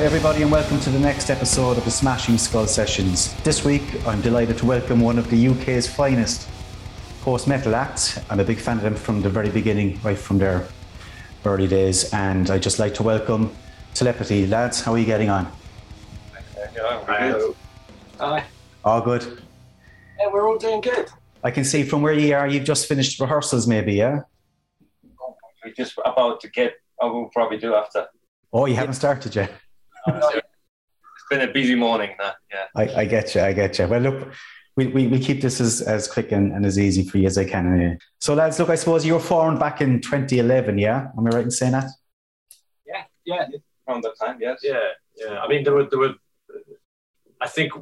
Hi, everybody, and welcome to the next episode of the Smashing Skull Sessions. This week, I'm delighted to welcome one of the UK's finest post metal acts. I'm a big fan of them from the very beginning, right from their early days, and I'd just like to welcome Telepathy. Lads, how are you getting on? Hello. Hi. All good. Yeah, we're all doing good. I can see from where you are, you've just finished rehearsals, maybe, yeah? We're just about to get, I will probably do after. Oh, you haven't started yet? It's been a busy morning now, yeah. I, I get you, I get you. Well, look, we, we, we keep this as, as quick and, and as easy for you as I can. Anyway. So, lads, look, I suppose you were formed back in 2011, yeah? Am I right in saying that? Yeah, yeah, Around that time, yes. Yeah, yeah. I mean, there were there were. I think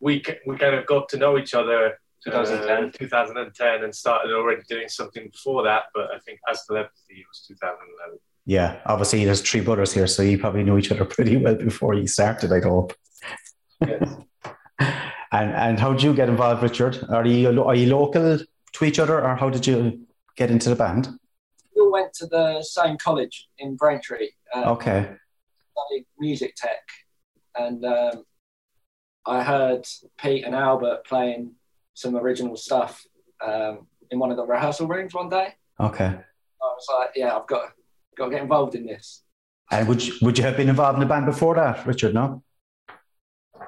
we we kind of got to know each other 2010. uh, 2010 and started already doing something before that. But I think as telepathy it was 2011. Yeah, obviously there's three brothers here, so you probably knew each other pretty well before you started, I'd hope. Yes. And and how did you get involved, Richard? Are you are you local to each other, or how did you get into the band? we all went to the same college in Braintree, uh, Okay, studied music tech, and um, I heard Pete and Albert playing some original stuff um, in one of the rehearsal rooms one day. okay. I was like, yeah, I've got got to get involved in this. And would you, would you have been involved in a band before that, Richard? No.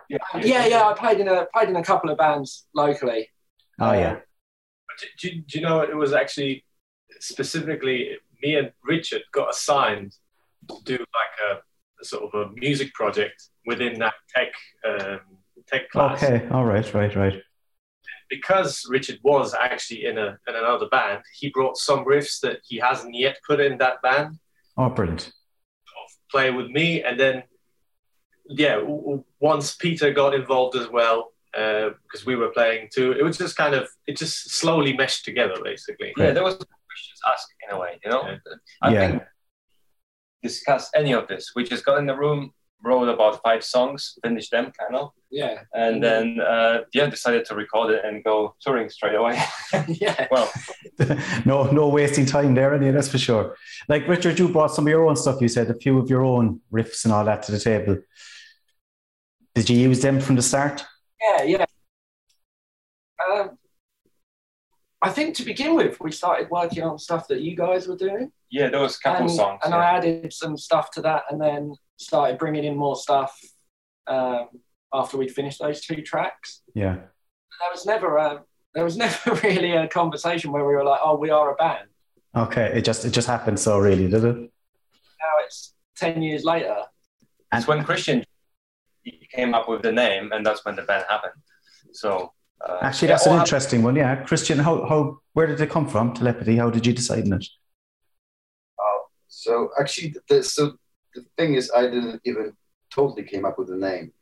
Yeah, yeah, I played in a played in a couple of bands locally. Oh yeah. Do, do, do you know it was actually specifically me and Richard got assigned to do like a, a sort of a music project within that tech um, tech class. Okay. All right. Right. Right. because Richard was actually in a in another band, he brought some riffs that he hasn't yet put in that band Oh, brilliant. of play with me, and then yeah, w- w- once Peter got involved as well uh, because we were playing too, it was just kind of it just slowly meshed together basically. Yeah, there was questions asked in a way, you know. Yeah. I Yeah. think discuss any of this. We just got in the room, wrote about five songs, finished them kind of, Yeah, and then uh, yeah, decided to record it and go touring straight away. yeah. well, no, no wasting time there, any that's for sure. Like Richard, you brought some of your own stuff. You said a few of your own riffs and all that to the table. Did you use them from the start? Yeah, yeah. Um, I think to begin with, we started working on stuff that you guys were doing, yeah, there was a couple and, songs. and yeah. I added some stuff to that, and then started bringing in more stuff um, after we'd finished those two tracks. Yeah. There was never a, there was never really a conversation where we were like, "Oh, we are a band." Okay. It just it just happened so really, did it? Now it's ten years later. That's when Christian came up with the name, and that's when the band happened. So uh, Actually, that's all an happened- interesting one. Yeah, Christian, how how where did it come from? Telepathy. How did you decide on it? So actually, the, so the thing is, I didn't even totally came up with the name.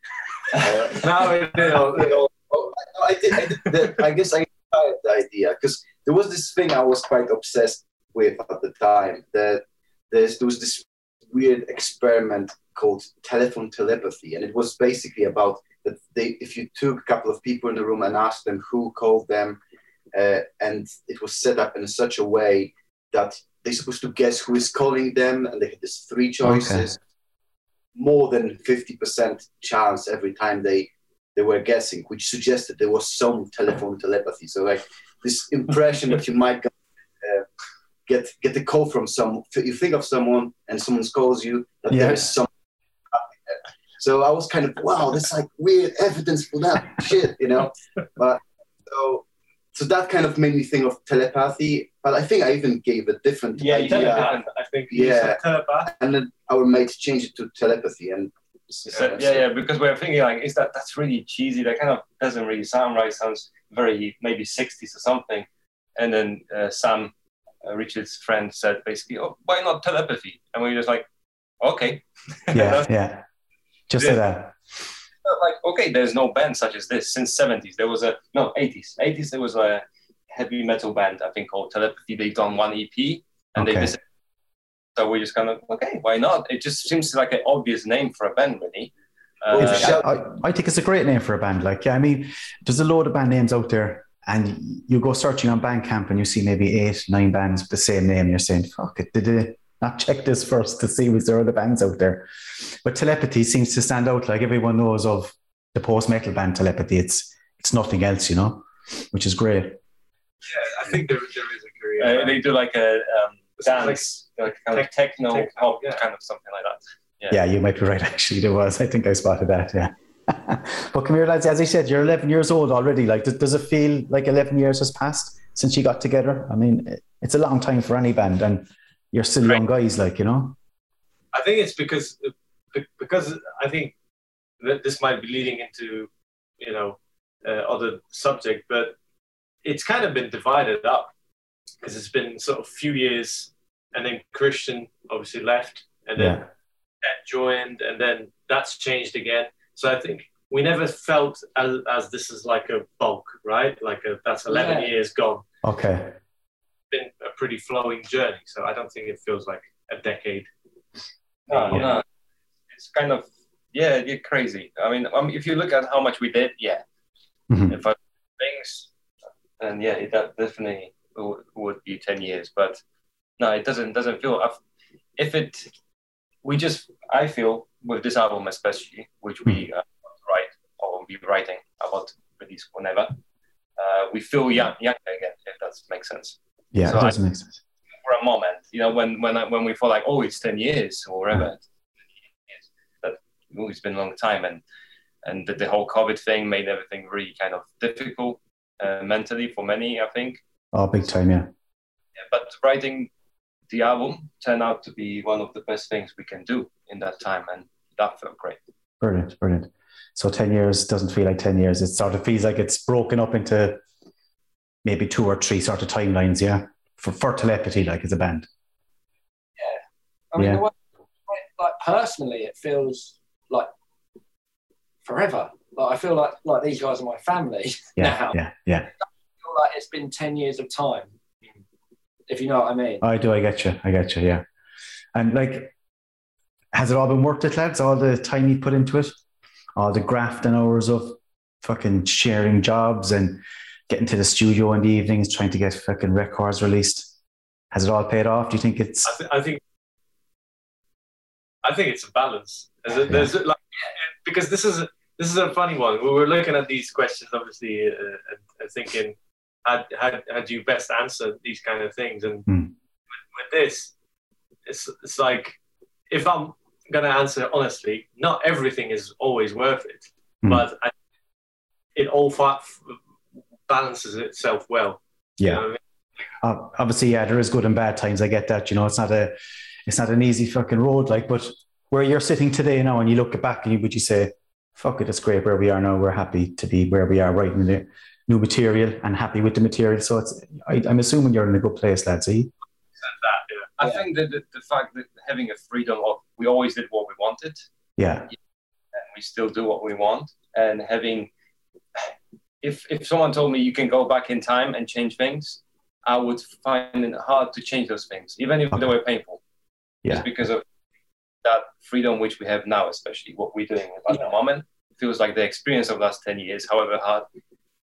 Uh, Now it, you know, oh, I, I did. I, did the, I guess I had the idea because there was this thing I was quite obsessed with at the time. That there's, there was this weird experiment called telephone telepathy, and it was basically about that they, if you took a couple of people in the room and asked them who called them, uh, and it was set up in such a way that they're supposed to guess who is calling them, and they had these three choices. More than fifty percent chance every time they they were guessing, which suggested there was some telephone telepathy. So like this impression that you might get, uh, get get a call from some. You think of someone and someone calls you that Yeah. there is some. So I was kind of wow, that's like weird evidence for that shit, you know. But so so that kind of made me think of telepathy. But I think I even gave a different Yeah, idea, telepath, I think. Yeah. said telepath. and then our mates changed it to telepathy. And So, yeah, yeah, because we're thinking like, is that that's really cheesy? That kind of doesn't really sound right. Sounds very maybe 60s or something. And then uh, Sam, uh, Richard's friend, said basically, "Oh, why not telepathy?" And we were just like, "Okay." Yeah, yeah. Just like that. Like, okay, there's no band such as this since 70s. There was a no 80s. 80s there was a heavy metal band I think called Telepathy. They've done one EP and Okay. they visited. So we're just kind of okay, why not? It just seems like an obvious name for a band, really. Uh, I, I think it's a great name for a band. Like, yeah, I mean, there's a load of band names out there, and you go searching on Bandcamp and you see maybe eight, nine bands with the same name. And you're saying, fuck it, did they not check this first to see was there other bands out there. But telepathy seems to stand out. Like everyone knows of the post metal band telepathy. It's it's nothing else, you know, which is great. Yeah, I think there, there is a career. Uh, they do like a um, It's like- dance, like, kind of tech- techno, techno, pop, yeah. kind of something like that. Yeah. Yeah, you might be right. Actually, there was. I think I spotted that. Yeah. but come here, lads. As I said, you're 11 years old already. Like, does, does it feel like 11 years has passed since you got together? I mean, it's a long time for any band, and you're still young guys. Like, you know. I think it's because because I think that this might be leading into you know uh, other subject, but it's kind of been divided up because it's been sort of few years, and then Christian obviously left, and then Yeah. Ed joined, and then that's changed again. So I think we never felt as, as this is like a bulk, right? Like a, that's eleven Yeah. years gone. Okay. Been a pretty flowing journey, so I don't think it feels like a decade. No, Yeah. no. It's kind of yeah, you're crazy. I mean, um, if you look at how much we did, yeah, Mhm. if I things, then yeah, that definitely would, would be ten years. But no, it doesn't doesn't feel. I've- If it, we just I feel with this album especially, which we uh, write or be writing about release whenever, uh, we feel young, younger again. If that makes sense. Yeah, So it I- make sense. for a moment, you know, when when when we feel like, oh, it's ten years or whatever, it's- but oh, it's been a long time, and and the, the whole COVID thing made everything really kind of difficult uh, mentally for many, I think. Oh, big time. Yeah. Yeah, but writing the album turned out to be one of the best things we can do in that time, and that felt great. Brilliant. Brilliant. So 10 years doesn't feel like 10 years. It sort of feels like it's broken up into maybe two or three sort of timelines. Yeah. For, for telepathy, like as a band. Yeah. I mean, Yeah. way, like personally, it feels like forever. Like I feel like like these guys are my family Yeah. now. Yeah. Yeah. I feel like it's been ten years of time, if you know what I mean. I do. I get you. I get you. Yeah. And like, has it all been worth it, lads? All the time you put into it, all the graft and hours of fucking sharing jobs and getting to the studio in the evenings, trying to get fucking records released. Has it all paid off? Do you think it's? I, th- I think I think it's a balance. There's, a, there's a, like because this is a, this is a funny one. We were looking at these questions, obviously, uh, and, and thinking, had, had had you best answer these kind of things? And Hmm. with, with this, it's it's like if I'm gonna answer honestly, not everything is always worth it, Hmm. but I, it all fa- balances itself well. You Yeah. know I mean? Uh, obviously, yeah, there is good and bad times. I get that. You know, it's not a, it's not an easy fucking road. Like, but where you're sitting today now, and you look back, and you would you say, "Fuck it, it's great where we are now. We're happy to be where we are, writing the new material, and happy with the material." So it's, I, I'm assuming you're in a good place, lads. Eh? That, yeah. I Yeah. think that the, the fact that having a freedom of we always did what we wanted, Yeah, and we still do what we want, and having if if someone told me you can go back in time and change things, I would find it hard to change those things, even if they were painful. Yeah. Just because of that freedom which we have now, especially what we're doing at the moment. It feels like the experience of the last 10 years, however hard,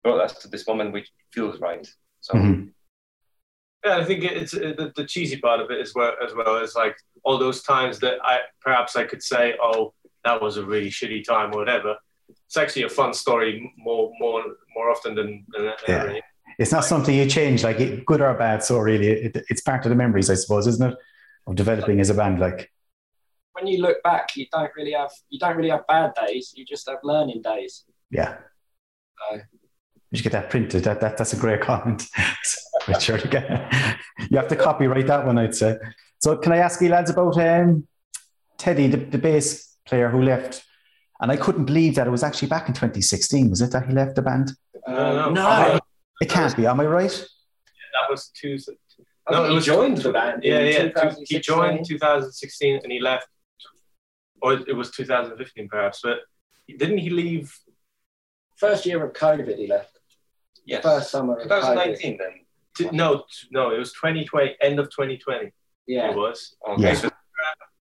brought us to this moment which feels right. So Mhm. Yeah, I think it's uh, the, the cheesy part of it as well. As well as like all those times that I perhaps I could say, "Oh, that was a really shitty time" or whatever. It's actually a fun story more more more often than, than Yeah. ever. it's not something you change, like good or bad. So really, it, it's part of the memories, I suppose, isn't it, of developing as a band? Like, When you look back, you don't really have you don't really have bad days. You just have learning days. yeah. No. You should get that printed. That, that that's a great comment. Richard, you have to copyright that one, I'd say. So, can I ask you lads about um, Teddy, the, the bass player who left? And I couldn't believe that it was actually back in 2016. Was it that he left the band? No, no, no. It can't be. Am I right? that was two. I No, think it was- joined the band. Yeah, in yeah. Two, he joined 2016 and he left, or it was 2015 perhaps. But didn't he leave? first year of COVID. He left. yes. First summer of COVID. 2019 then. No, no, it was 2020, end of 2020. Yeah. It was. Okay. Yeah.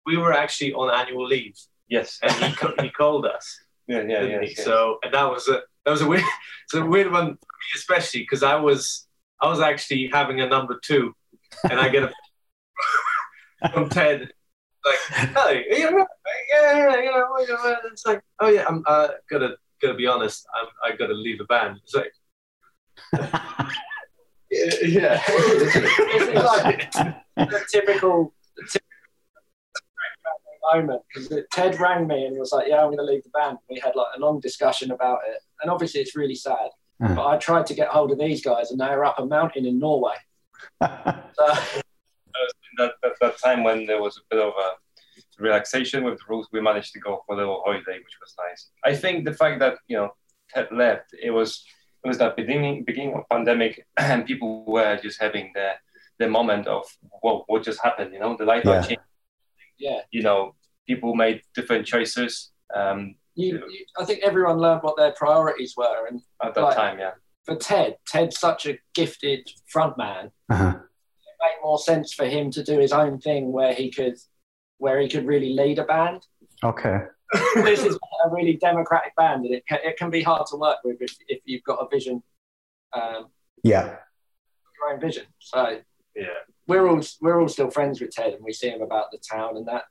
We were actually on annual leave, yes. and he, co- he called us. Yeah, yeah, yeah. yes. So and that was a that was a weird, it's a weird one for me especially because I was I was actually having a number two, and I get a from Ted, like, "Hey, you yeah, yeah, yeah, it's like, oh yeah, I'm uh, gotta gotta be honest, I'm I gotta leave the band. It's like, yeah. It's like the typical, the typical moment because Ted rang me and was like, "Yeah, I'm going to leave the band." We had like a long discussion about it, and obviously it's really sad. Uh-huh. But I tried to get hold of these guys, and they're up a mountain in Norway. So, that, that, that time when there was a bit of a relaxation with the rules, we managed to go for a little holiday, which was nice. I think the fact that you know Ted left, it was it was that beginning beginning of pandemic, and people were just having their the moment of what what just happened. You know, the life Yeah. changed. Yeah, You know, people made different choices um, you, you, I think everyone learned what their priorities were, and at that Right. time. Yeah, for Ted, Ted's such a gifted frontman. Uh-huh. It made more sense for him to do his own thing, where he could, where he could really lead a band. Okay. this is a really democratic band, and it can, it can be hard to work with if, if you've got a vision, um, Yeah. your own vision. So yeah, we're all we're all still friends with Ted, and we see him about the town and that.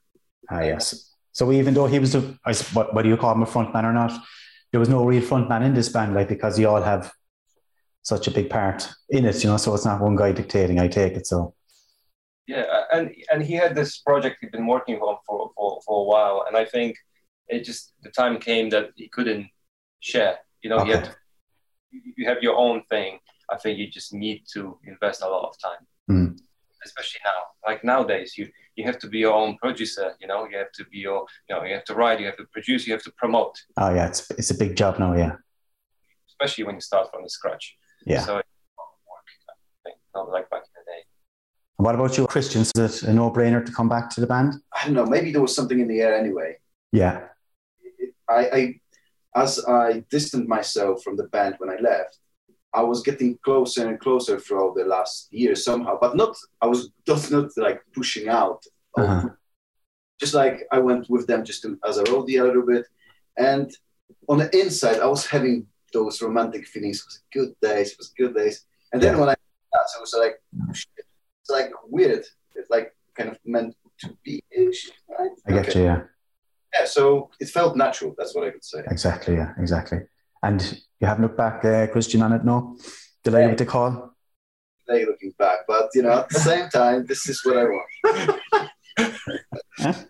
Ah, yes. So even though he was a, I, s- what, whether you call him a front man or not, there was no real front man in this band, like because you all have such a big part in it, you know. So it's not one guy dictating. I take it. So yeah, and and he had this project he'd been working on for, for for a while, and I think it just the time came that he couldn't share. You know, he had to, you have your own thing. I think you just need to invest a lot of time, Mm. Especially now. Like nowadays, you you have to be your own producer. You know, you have to be your you know you have to write, you have to produce, you have to promote, oh yeah, it's it's a big job now. Yeah. especially when you start from the scratch. Yeah. So it's a lot of work. I think not like back in the day. And what about you, Christian? Is it a no brainer to come back to the band? I don't know. Maybe there was something in the air anyway. Yeah. I, I as I distanced myself from the band when I left, I was getting closer and closer throughout the last year somehow, but not I was just not like pushing out. Uh-huh. Just like I went with them just to, as a roadie a little bit, and on the inside I was having those romantic feelings. It was good days, it was good days, and then Yeah. when I it was like oh, shit. it's like weird. It's like kind of meant to be ish. Right? I get you. Yeah. Yeah, so it felt natural. That's what I could say. Exactly. Yeah. Exactly. And you haven't looked back, uh, Christian, on it, no? Delighted with the call. Today looking back, but you know, at the same time, this is what I want.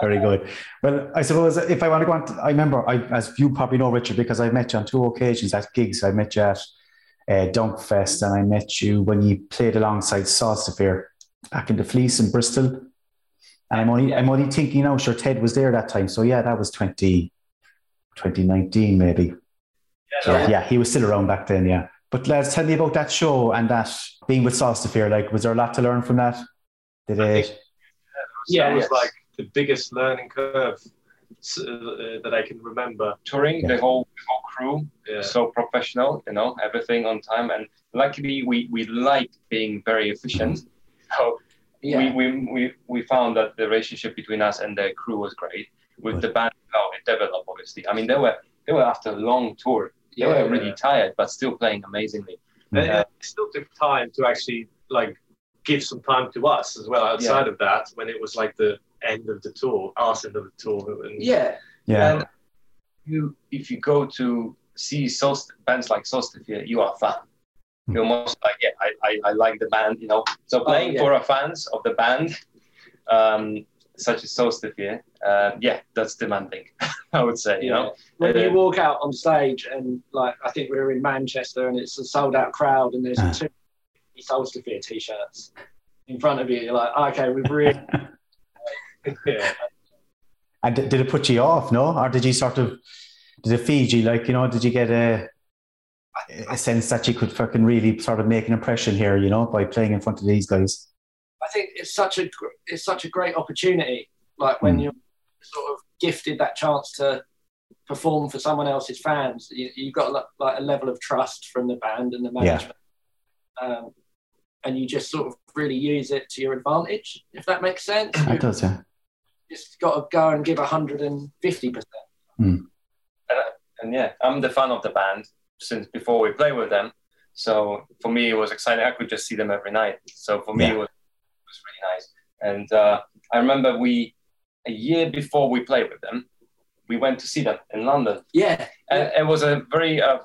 Very good. Well, I suppose if I want to go on, to, I remember, I, as you probably know, Richard, because I met you on two occasions at gigs. I met you at uh, Dunkfest and I met you when you played alongside Solstafir back in the Fleece in Bristol. And I'm only, I'm only thinking now, sure, Ted was there that time. So yeah, that was 20, 2019 maybe. So, yeah. yeah, he was still around back then, yeah. But lads, tell me about that show and that being with Solstafir. Like, was there a lot to learn from that? Did I it? think- Yeah, that was yes. like the biggest learning curve uh, that I can remember. Touring, Yeah. the whole the whole crew, Yeah. so professional, you know, everything on time. And luckily, we, we like being very efficient. So Yeah, we, we, we, we found that the relationship between us and the crew was great. With Good. the band, how it developed, obviously. I mean, they were they were after a long tour. They yeah, were really tired, but still playing amazingly. And Yeah. it still took time to actually like give some time to us as well outside of that when it was like the end of the tour, us end of the tour. And yeah, Yeah. And you, if you go to see Solst- bands like Solstafir, you are a fan. You're almost like, yeah, I, I, I like the band, you know. So playing yeah. for a fans of the band, um, such as Solstafir, uh, yeah, that's demanding, I would say, you know. When Uh, you walk out on stage and like I think we were in Manchester and it's a sold out crowd and there's Ah. two Solstafir t-shirts in front of you, you're like, okay, we've really yeah. And did did it put you off, no? Or did you sort of, did it feed you? Like, you know, did you get a, a sense that you could fucking really sort of make an impression here, you know, by playing in front of these guys? I think it's such a it's such a great opportunity. Like when Mm. you're sort of gifted that chance to perform for someone else's fans, you, you've got like- like a level of trust from the band and the Yeah. management, um, and you just sort of really use it to your advantage, if that makes sense. It You've does, yeah. just got to go and give hundred and fifty percent. And yeah, I'm the fan of the band since before we play with them. So for me, it was exciting. I could just see them every night. So for me, Yeah. it, was, it was really nice. And uh, I remember we a year before we played with them, we went to see them in London, Yeah. and it was a very uh,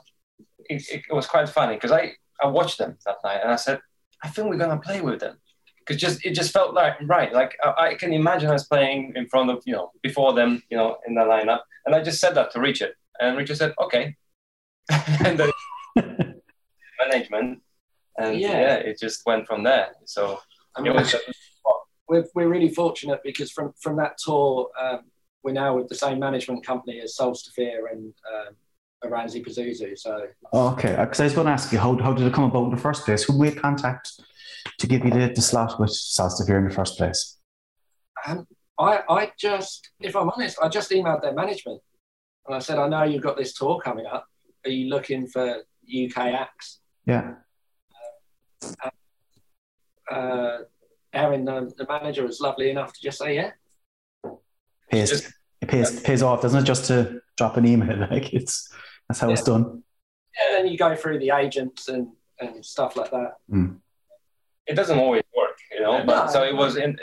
it, it was quite funny because I I watched them that night and I said I think we're gonna play with them because just it just felt like right like I, I can imagine us playing in front of you know before them you know in the lineup and I just said that to Richard and Richard said okay and then management and Yeah. yeah. it just went from there so I mean, was we're, we're really fortunate because from, from that tour, um, we're now with the same management company as Solstafir and um, Aranzi Pazuzu. So Oh, okay, because I was going to ask you, how, how did it come about in the first place? Who made contact to give you the, the slot with Solstafir in the first place? um, I, I just, if I'm honest, I just emailed their management and I said, I know you've got this tour coming up. Are you looking for UK acts? Yeah. Uh, Erin, the, the manager, was lovely enough to just say, yeah. Pays, Just- it pays, pays off, doesn't it? Just to drop an email. Like it's that's how it's done. And then you go through the agents and, and stuff like that. it doesn't always work you know but No. so it was in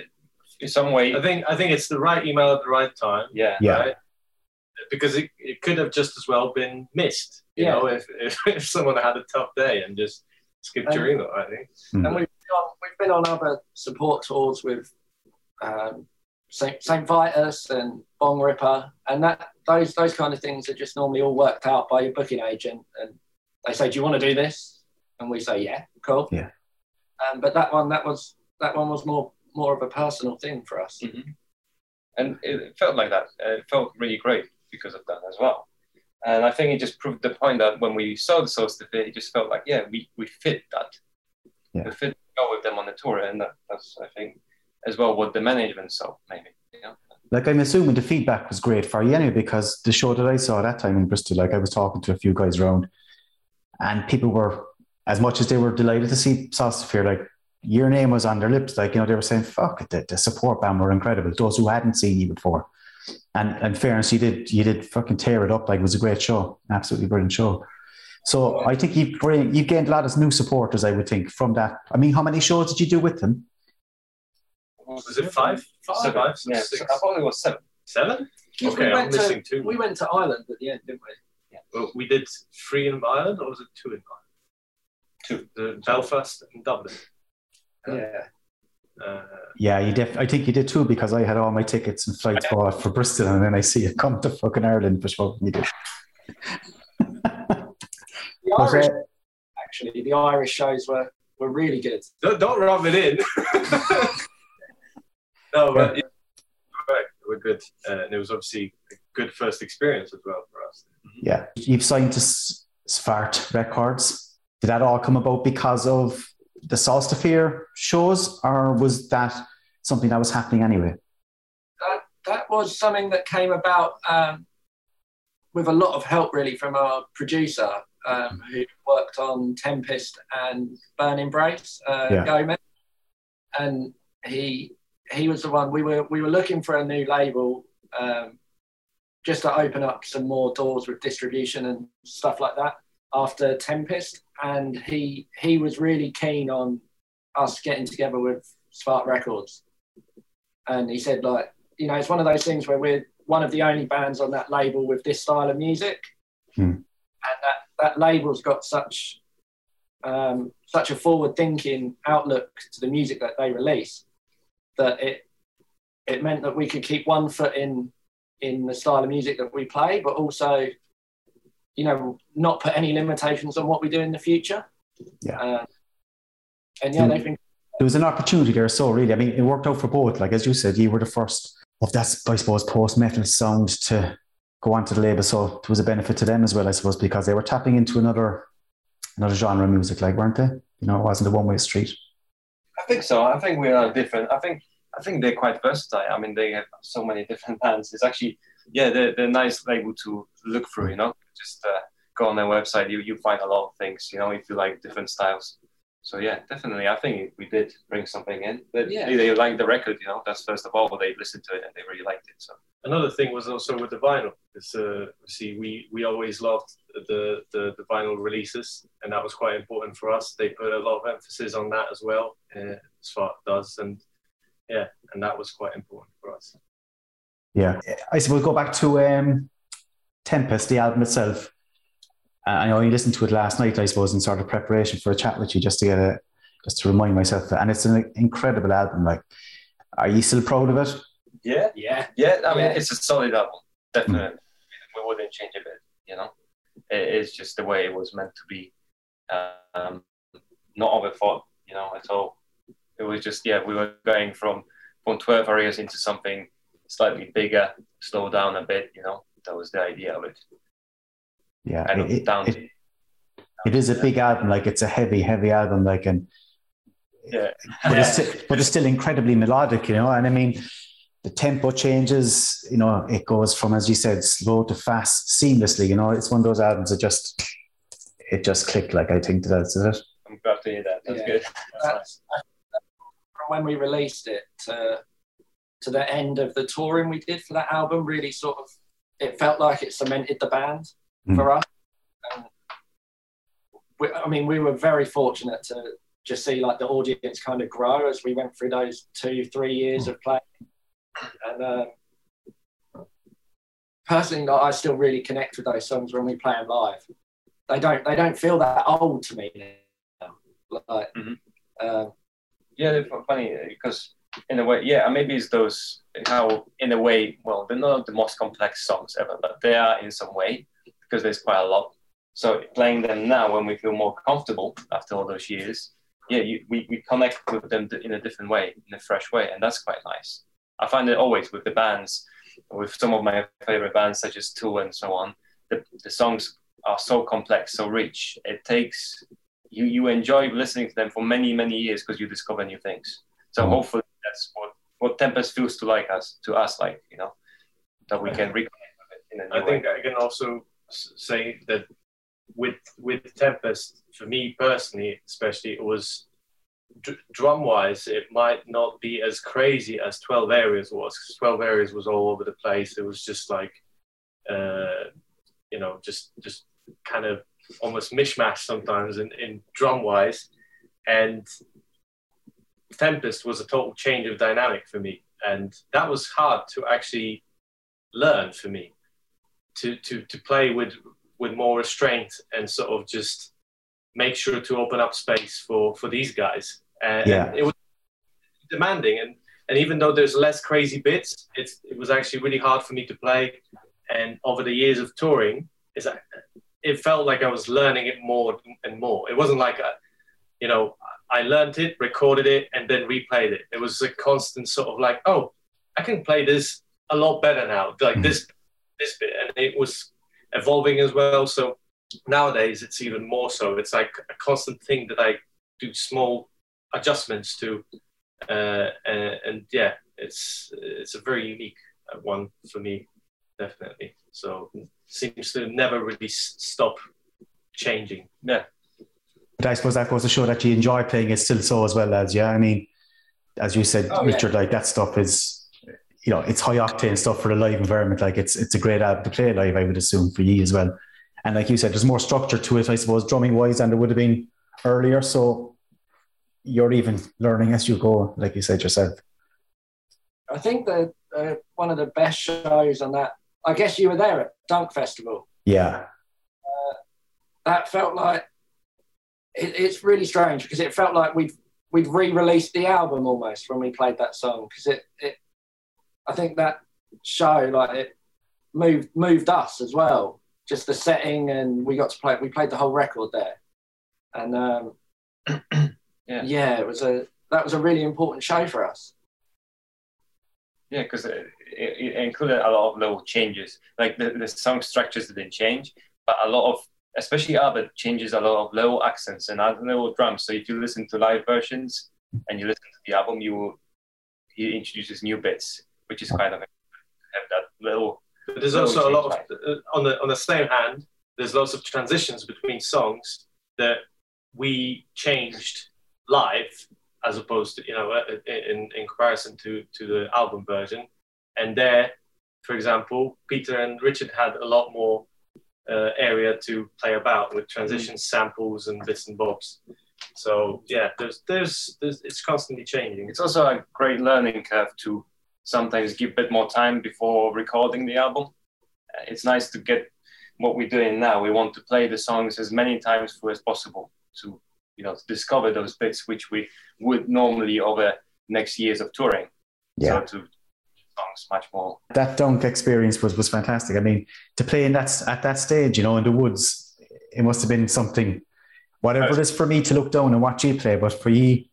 in some way I think I think it's the right email at the right time. yeah Yeah. Right? Because it, it could have just as well been missed. You Yeah. know, if, if, if someone had a tough day and just skipped your email, I think. Mm. And we've been, on, we've been on other support tours with um, Saint, Saint Vitus and Bongripper, and that those those kind of things are just normally all worked out by your booking agent, and they say, "Do you want to do this?" And we say, "Yeah, cool." Yeah. Um, but that one, that was that one was more more of a personal thing for us. and it felt like that. Uh, It felt really great because of that as well. And I think it just proved the point that when we saw the source of it, it just felt like, yeah, we, we fit that. Yeah. We fit go with them on the tour. And that, that's, I think, as well what the management saw, maybe. Like I'm assuming the feedback was great for you anyway, because the show that I saw that time in Bristol, like I was talking to a few guys around, and people were as much as they were delighted to see Sauce like your name was on their lips, like you know, they were saying, "Fuck it," the, the support band were incredible. Those who hadn't seen you before, and and fairness, you did you did fucking tear it up. Like it was a great show, absolutely brilliant show. So I think you bring you gained a lot of new supporters. I would think from that. I mean, how many shows did you do with them? Was it five? Five? Seven. Five? Yeah, Six? I thought it was seven. Seven? Because Okay, we I'm went to missing two. we went to Ireland at the end, didn't we? Yeah. Well, we did three in Ireland, or was it two in Ireland? Two. The Belfast and Dublin. Yeah. Yeah. Uh, Yeah, you def- I think you did too because I had all my tickets and flights bought for Bristol, and then I see you come to fucking Ireland for sure. You did. The Was Irish, it- actually, the Irish shows were were really good. don't, don't rub it in. no, but yeah, right, we're good. Uh, and it was obviously a good first experience as well for us. Yeah, you've signed to S- Svart Records. Did that all come about because of the Solstafir shows, or was that something that was happening anyway? that that was something that came about um, with a lot of help really from our producer um, who worked on Tempest and Burn Embrace, uh, Yeah. Gomez, and he he was the one we were we were looking for a new label um, just to open up some more doors with distribution and stuff like that after Tempest, and he he was really keen on us getting together with Svart Records, and he said like you know, it's one of those things where we're one of the only bands on that label with this style of music, Hmm. and that that label's got such um, such a forward-thinking outlook to the music that they release that it it meant that we could keep one foot in in the style of music that we play, but also, you know, not put any limitations on what we do in the future. Yeah. Uh, and yeah, Hmm. they've been There was an opportunity there, so really, I mean, it worked out for both. Like as you said, you were the first of that, I suppose, post metal sound to go on to the label, so it was a benefit to them as well, I suppose, because they were tapping into another another genre of music, like weren't they? You know, it wasn't a one way street. I think so. I think we are different. I think I think they're quite versatile. I mean, they have so many different bands. It's actually yeah, they're, they're nice label to look through. You know, just uh, go on their website. You you find a lot of things. You know, if you like different styles. So yeah, definitely. I think we did bring something in. They, Yeah. they, they liked the record. You know, that's first of all. They listened to it and they really liked it. So Another thing was also with the vinyl. Because uh, see, we we always loved the, the the vinyl releases, and that was quite important for us. They put a lot of emphasis on that as well, uh, as far does, and yeah, and that was quite important for us. Yeah, I suppose go back to um, Tempest, the album itself. Uh, I you listened to it last night, I suppose, in sort of preparation for a chat with you, just to get a, just to remind myself. And it's an incredible album. Like, are you still proud of it? Yeah, Yeah. yeah. I mean, Yeah. it's a solid album, definitely. We wouldn't change a bit, you know. It's just the way it was meant to be. Um, not overthought, you know, at all. It was just yeah, we were going from from twelve areas into something slightly bigger, slow down a bit, you know. That was the idea of it. Yeah, Kind of it, down it, to it is a big album. Like, it's a heavy, heavy album. Like, and yeah. but it's but it's still incredibly melodic, you know. And I mean, the tempo changes. You know, it goes from as you said, slow to fast seamlessly. You know, it's one of those albums that just it just clicked. Like I think that's it. I'm glad to hear that. That's Yeah. good. That's That's- nice. From when we released it to, to the end of the touring we did for that album, really sort of, it felt like it cemented the band Mm. for us. And we, I mean, we were very fortunate to just see like the audience kind of grow as we went through those two, three years of playing. And um, personally, like, I still really connect with those songs when we play them live. They don't, they don't feel that old to me now. Like, Mhm. um, Yeah, they're funny uh, because in a way, yeah, maybe it's those how in a way, well, they're not the most complex songs ever, but they are in some way because there's quite a lot. So playing them now when we feel more comfortable after all those years, yeah, you, we, we connect with them in a different way, in a fresh way, and that's quite nice. I find it always with the bands, with some of my favorite bands such as Tool and so on. The, the songs are so complex, so rich. It takes you you enjoy listening to them for many many years because you discover new things. So Mhm. hopefully that's what what Tempest feels to like us to us like you know that we can reconnect with it in a new I think way. I can also say that with with Tempest, for me personally, especially, it was drum wise, it might not be as crazy as Twelve Areas was. 'cause Twelve Areas was all over the place. It was just like, uh, you know, just just kind of almost mishmash sometimes in, in drum wise, and Tempest was a total change of dynamic for me, and that was hard to actually learn for me to to to play with with more restraint and sort of just make sure to open up space for for these guys. And Yeah. it was demanding, and and even though there's less crazy bits, it's it was actually really hard for me to play. And over the years of touring, is it felt like I was learning it more and more. It wasn't like a, you know, I learned it, recorded it, and then replayed it. It was a constant sort of like, oh, I can play this a lot better now. Like Mhm. this, this bit, and it was evolving as well. So nowadays, it's even more so. It's like a constant thing that I do small adjustments to, uh, and, and yeah, it's it's a very unique uh, one for me, definitely. So seems to never really s- stop changing. Yeah, But I suppose that goes to show that you enjoy playing it still so as well as yeah. I mean, as you said, Oh, yeah. Richard, like that stuff is, you know, it's high octane stuff for a live environment. Like it's it's a great album to play live, I would assume for you as well. And like you said, there's more structure to it, I suppose, drumming wise, than there would have been earlier. So you're even learning as you go, like you said yourself. I think that uh, one of the best shows on that. I guess you were there at Dunk Festival. Yeah, That felt like it, it's really strange because it felt like we'd we'd re-released the album almost when we played that song because it, it I think that show like it moved moved us as well. Just the setting and we got to play. We played the whole record there, and um, Yeah. yeah, it was a that was a really important show for us. yeah, because it, it, included a lot of little changes. Like the, the song structures didn't change, but a lot of especially Albert changes a lot of little accents and other little drums. So if you listen to live versions and you listen to the album, you will he introduces new bits, which is kind of have that little But there's also a lot of uh, on the on the same hand. There's lots of transitions between songs that we changed live, as opposed to you know uh, in in comparison to to the album version. And there, for example, Peter and Richard had a lot more uh, area to play about with transitions, samples, and bits and bobs. So yeah, there's, there's there's it's constantly changing. It's also a great learning curve to sometimes give a bit more time before recording the album. Uh, It's nice to get what we're doing now. We want to play the songs as many times through as possible to you know to discover those bits which we would normally over next years of touring. Yeah. So to songs much more. that dunk experience was was fantastic. I mean, to play in that at that stage, you know, in the woods, it must have been something. Whatever it is for me to look down and watch you play, but for you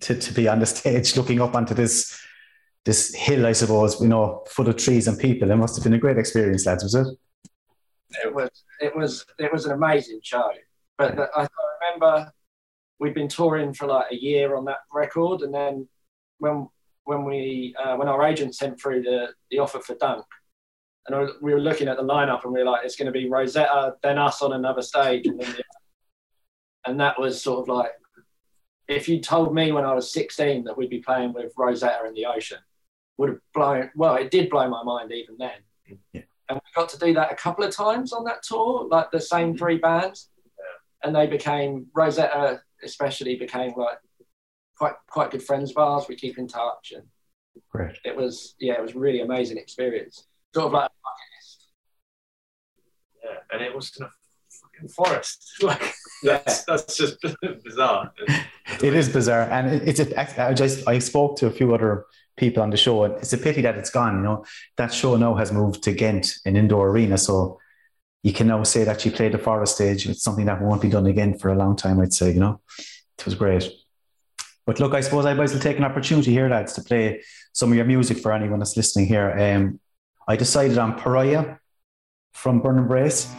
to, to be on the stage looking up onto this this hill, I suppose, you know, full of trees and people, it must have been a great experience, lads, was it? it was it was it was an amazing show. But the, I, remember we'd been touring for like a year on that record, and then when when we uh, when our agent sent through the the offer for Dunk, and we were looking at the lineup, and we were like, it's going to be Rosetta, then us on another stage, and then the, and that was sort of like. If you told me when I was 16 that we'd be playing with Rosetta in the Ocean, would have blown. Well, it did blow my mind even then and we got to do that a couple of times on that tour, like the same mm-hmm. three bands, and they became Rosetta, especially became like quite quite good friends of ours. We keep in touch, and Great. it was yeah, it was a really amazing experience. Sort of like a. Yeah, and it was in a fucking forest. Like that's that's just bizarre. It is bizarre, and it- it's. A, I just I spoke to a few other people on the show, and it's a pity that it's gone. You know, that show now has moved to Ghent, an indoor arena, so you can now say that you played the forest stage. It's something that won't be done again for a long time. I'd say. You know, it was great. But look, I suppose I might as well take an opportunity here, lads, to play some of your music for anyone that's listening here. Um, I decided on Pariah from Burn Embrace.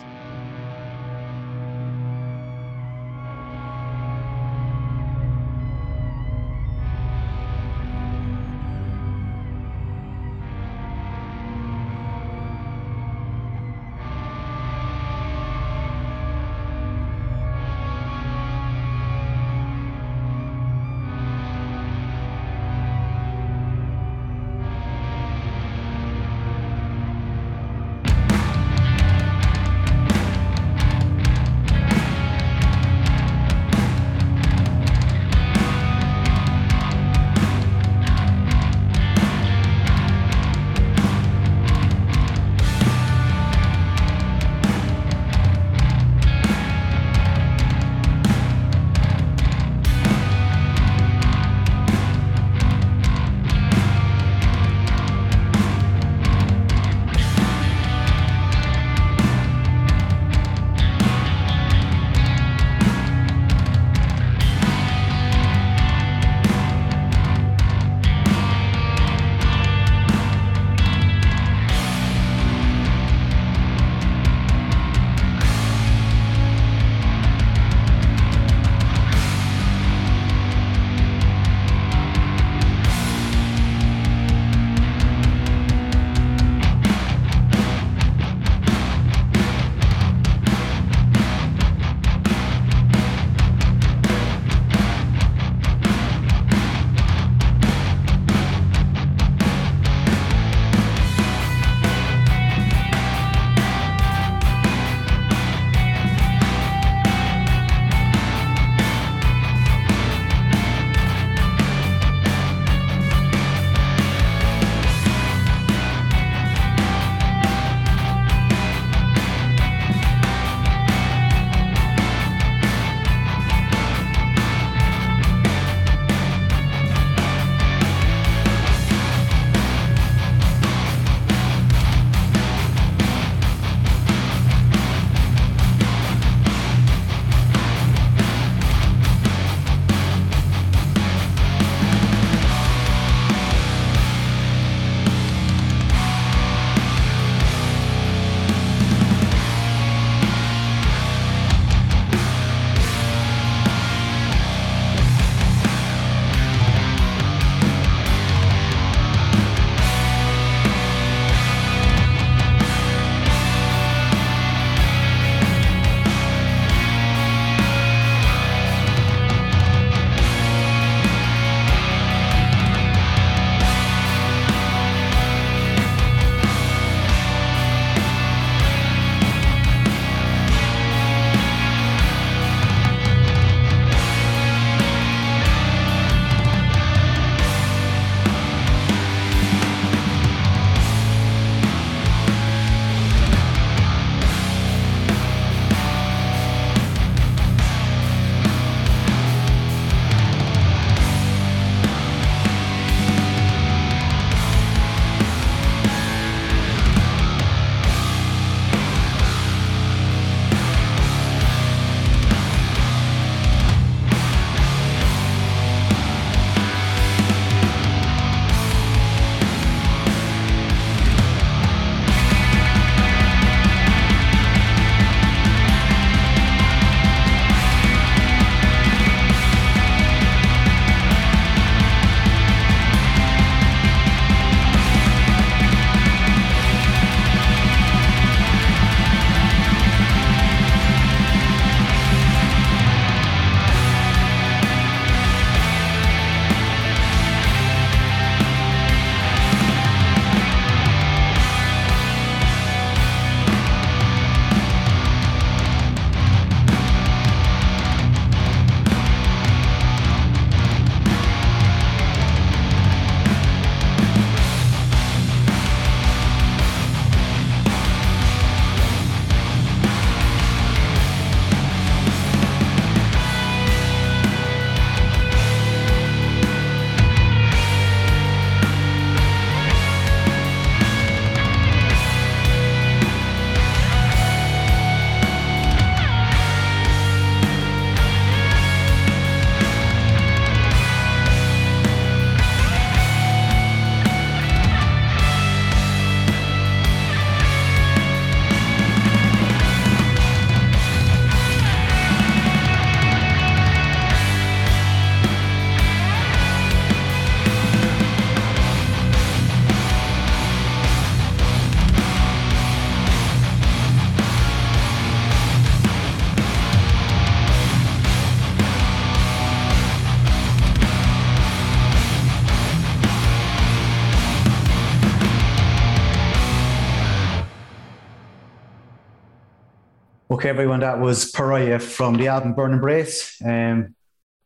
Okay, everyone, that was Pariah from the album Burn Embrace. Um,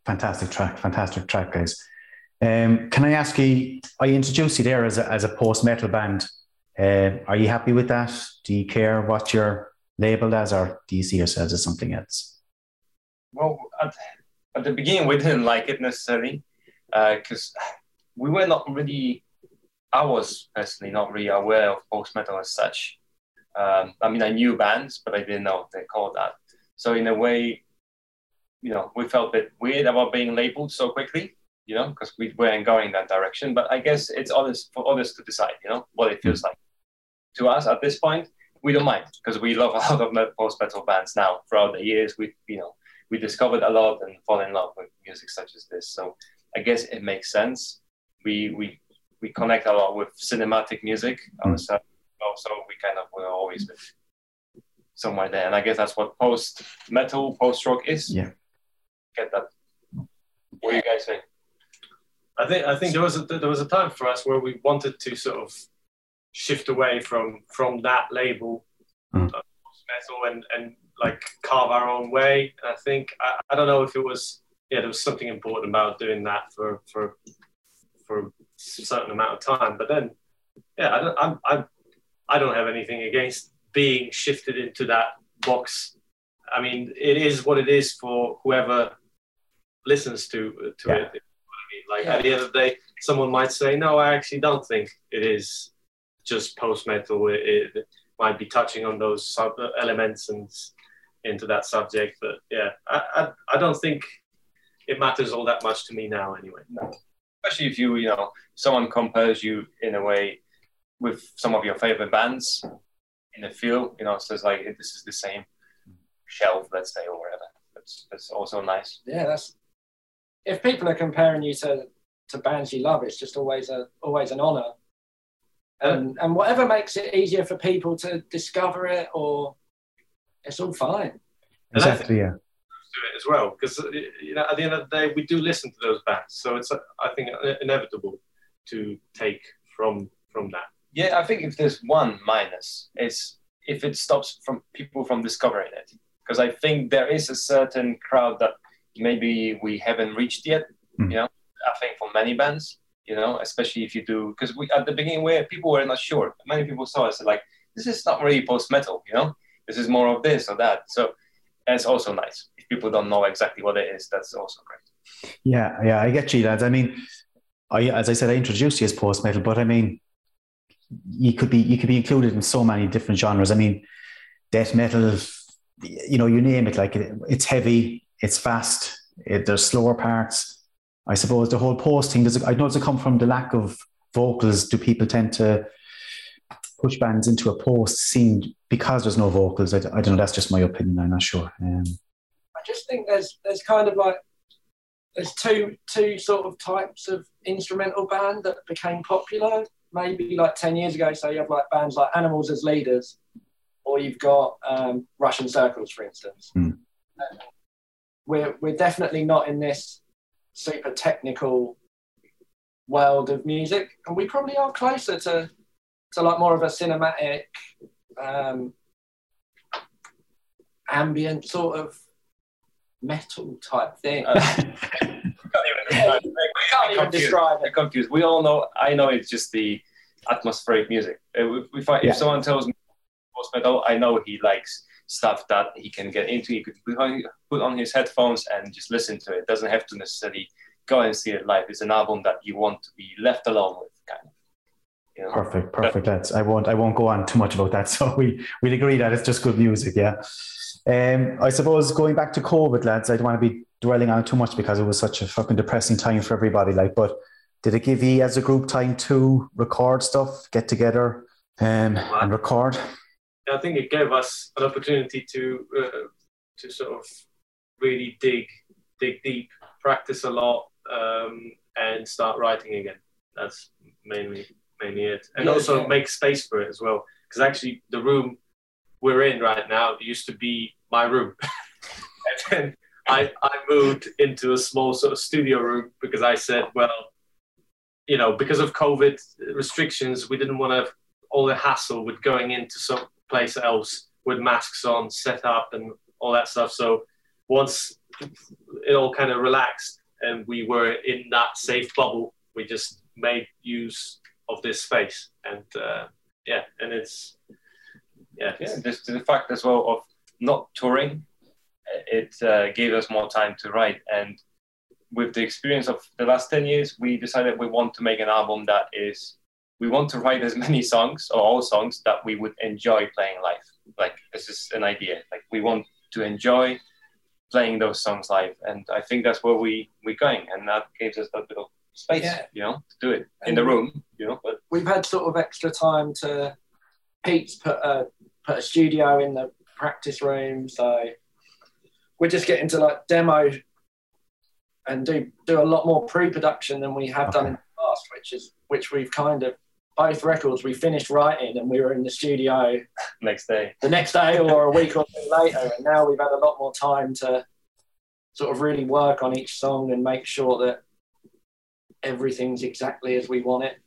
fantastic track, fantastic track, guys. Um, can I ask you? I introduced you there as a, as a post metal band. Uh, are you happy with that? Do you care what you're labeled as, or do you see yourselves as something else? Well, at, at the beginning, we didn't like it necessarily because uh, we were not really. I was personally not really aware of post metal as such. Um, I mean, I knew bands, but I didn't know they called that. So in a way, you know, we felt a bit weird about being labeled so quickly you know, because we weren't going that direction. But I guess it's others for others to decide, you know, what it feels mm. like. To us at this point, we don't mind because we love a lot of post metal bands now. Throughout the years, we you know we discovered a lot and fall in love with music such as this. So I guess it makes sense. We we we connect a lot with cinematic music mm. ourselves, so we kind of were always be somewhere there. And I guess that's what post metal, post rock is. Yeah. Get that. What do you guys think? I think I think there was a, there was a time for us where we wanted to sort of shift away from from that label, mm. uh, metal, and and like carve our own way. And I think I, I don't know if it was yeah there was something important about doing that for for for a certain amount of time. But then yeah I don't I'm, I'm I don't have anything against being shifted into that box. I mean, it is what it is for whoever listens to to yeah. it. Like yeah. at the end of the day, someone might say, "No, I actually don't think it is just post metal. It, it, might be touching on those sub- elements and into that subject." But yeah, I, I, I don't think it matters all that much to me now, anyway. No. Especially if you, you know, someone compares you in a way with some of your favorite bands in the field, you know, so it's like this is the same shelf, let's say, or whatever. That's that's also nice. Yeah, that's if people are comparing you to to bands you love, it's just always a always an honour. And and whatever makes it easier for people to discover it, or it's all fine. Exactly. Yeah. Do it as well because uh, you know at the end of the day we do listen to those bands, so it's uh, I think uh, inevitable to take from from that. Yeah, I think if there's one minus, it's if it stops from people from discovering it, because I think there is a certain crowd that maybe we haven't reached yet. Mm. You know, I think for many bands, you know, especially if you do, because we at the beginning where people were not sure. Many people saw us like, this is not really post metal, you know, this is more of this or that. So it's also nice if people don't know exactly what it is. That's also great. Yeah, yeah, I get you, lads. I mean, I as I said, I introduced you as post metal, but I mean, you could be you could be included in so many different genres. I mean, death metal, you know, you name it. Like it's heavy, it's fast. It, there's slower parts. I suppose the whole post thing. Does it, I know does it come from the lack of vocals? Do people tend to push bands into a post scene because there's no vocals? I, I don't know. That's just my opinion. I'm not sure. Um, I just think there's there's kind of like there's two two sort of types of instrumental band that became popular. Maybe like ten years ago. So you have like bands like Animals as leaders, or you've got um, Russian Circles, for instance. Mm we're we're definitely not in this super technical world of music, and we probably are closer to to like more of a cinematic, um, ambient sort of metal type thing. Uh, can't even, we can't even describe it. Confused. We all know. I know it's just the atmospheric music. If, if, I, yeah. if someone tells me post metal, I know he likes stuff that he can get into. He could put on, put on his headphones and just listen to it. Doesn't have to necessarily go and see it live. It's an album that you want to be left alone with, kind of. You know? Perfect, perfect. That's I won't I won't go on too much about that. So we we'll agree that it's just good music, yeah. Um, I suppose going back to COVID, lads, I don't want to be dwelling on it too much because it was such a fucking depressing time for everybody. Like, but did it give you as a group time to record stuff, get together, um, and record? I think it gave us an opportunity to uh, to sort of really dig dig deep, practice a lot, um, and start writing again. That's mainly mainly it, and yeah, also yeah. make space for it as well. Because actually, the room we're in right now used to be my room, and then I I moved into a small sort of studio room because I said, well, you know, because of COVID restrictions, we didn't want to all the hassle with going into some place else with masks on, set up, and all that stuff. So once it all kind of relaxed and we were in that safe bubble, we just made use of this space, and uh, yeah, and it's yeah, yeah, just the fact as well of not touring, it uh, gave us more time to write. And with the experience of the last 10 years, we decided we want to make an album that is, we want to write as many songs or all songs that we would enjoy playing live. Like, this is an idea. Like, we want to enjoy playing those songs live. And I think that's where we, we're going. And that gives us a bit of space, yeah. you know, to do it in the room, you know. But we've had sort of extra time to Pete's put a put a studio in the practice room, so we're just getting to like demo and do do a lot more pre-production than we have okay. done in the past, which is which we've kind of both records we finished writing and we were in the studio next day, the next day or a week or two later, and now we've had a lot more time to sort of really work on each song and make sure that everything's exactly as we want it.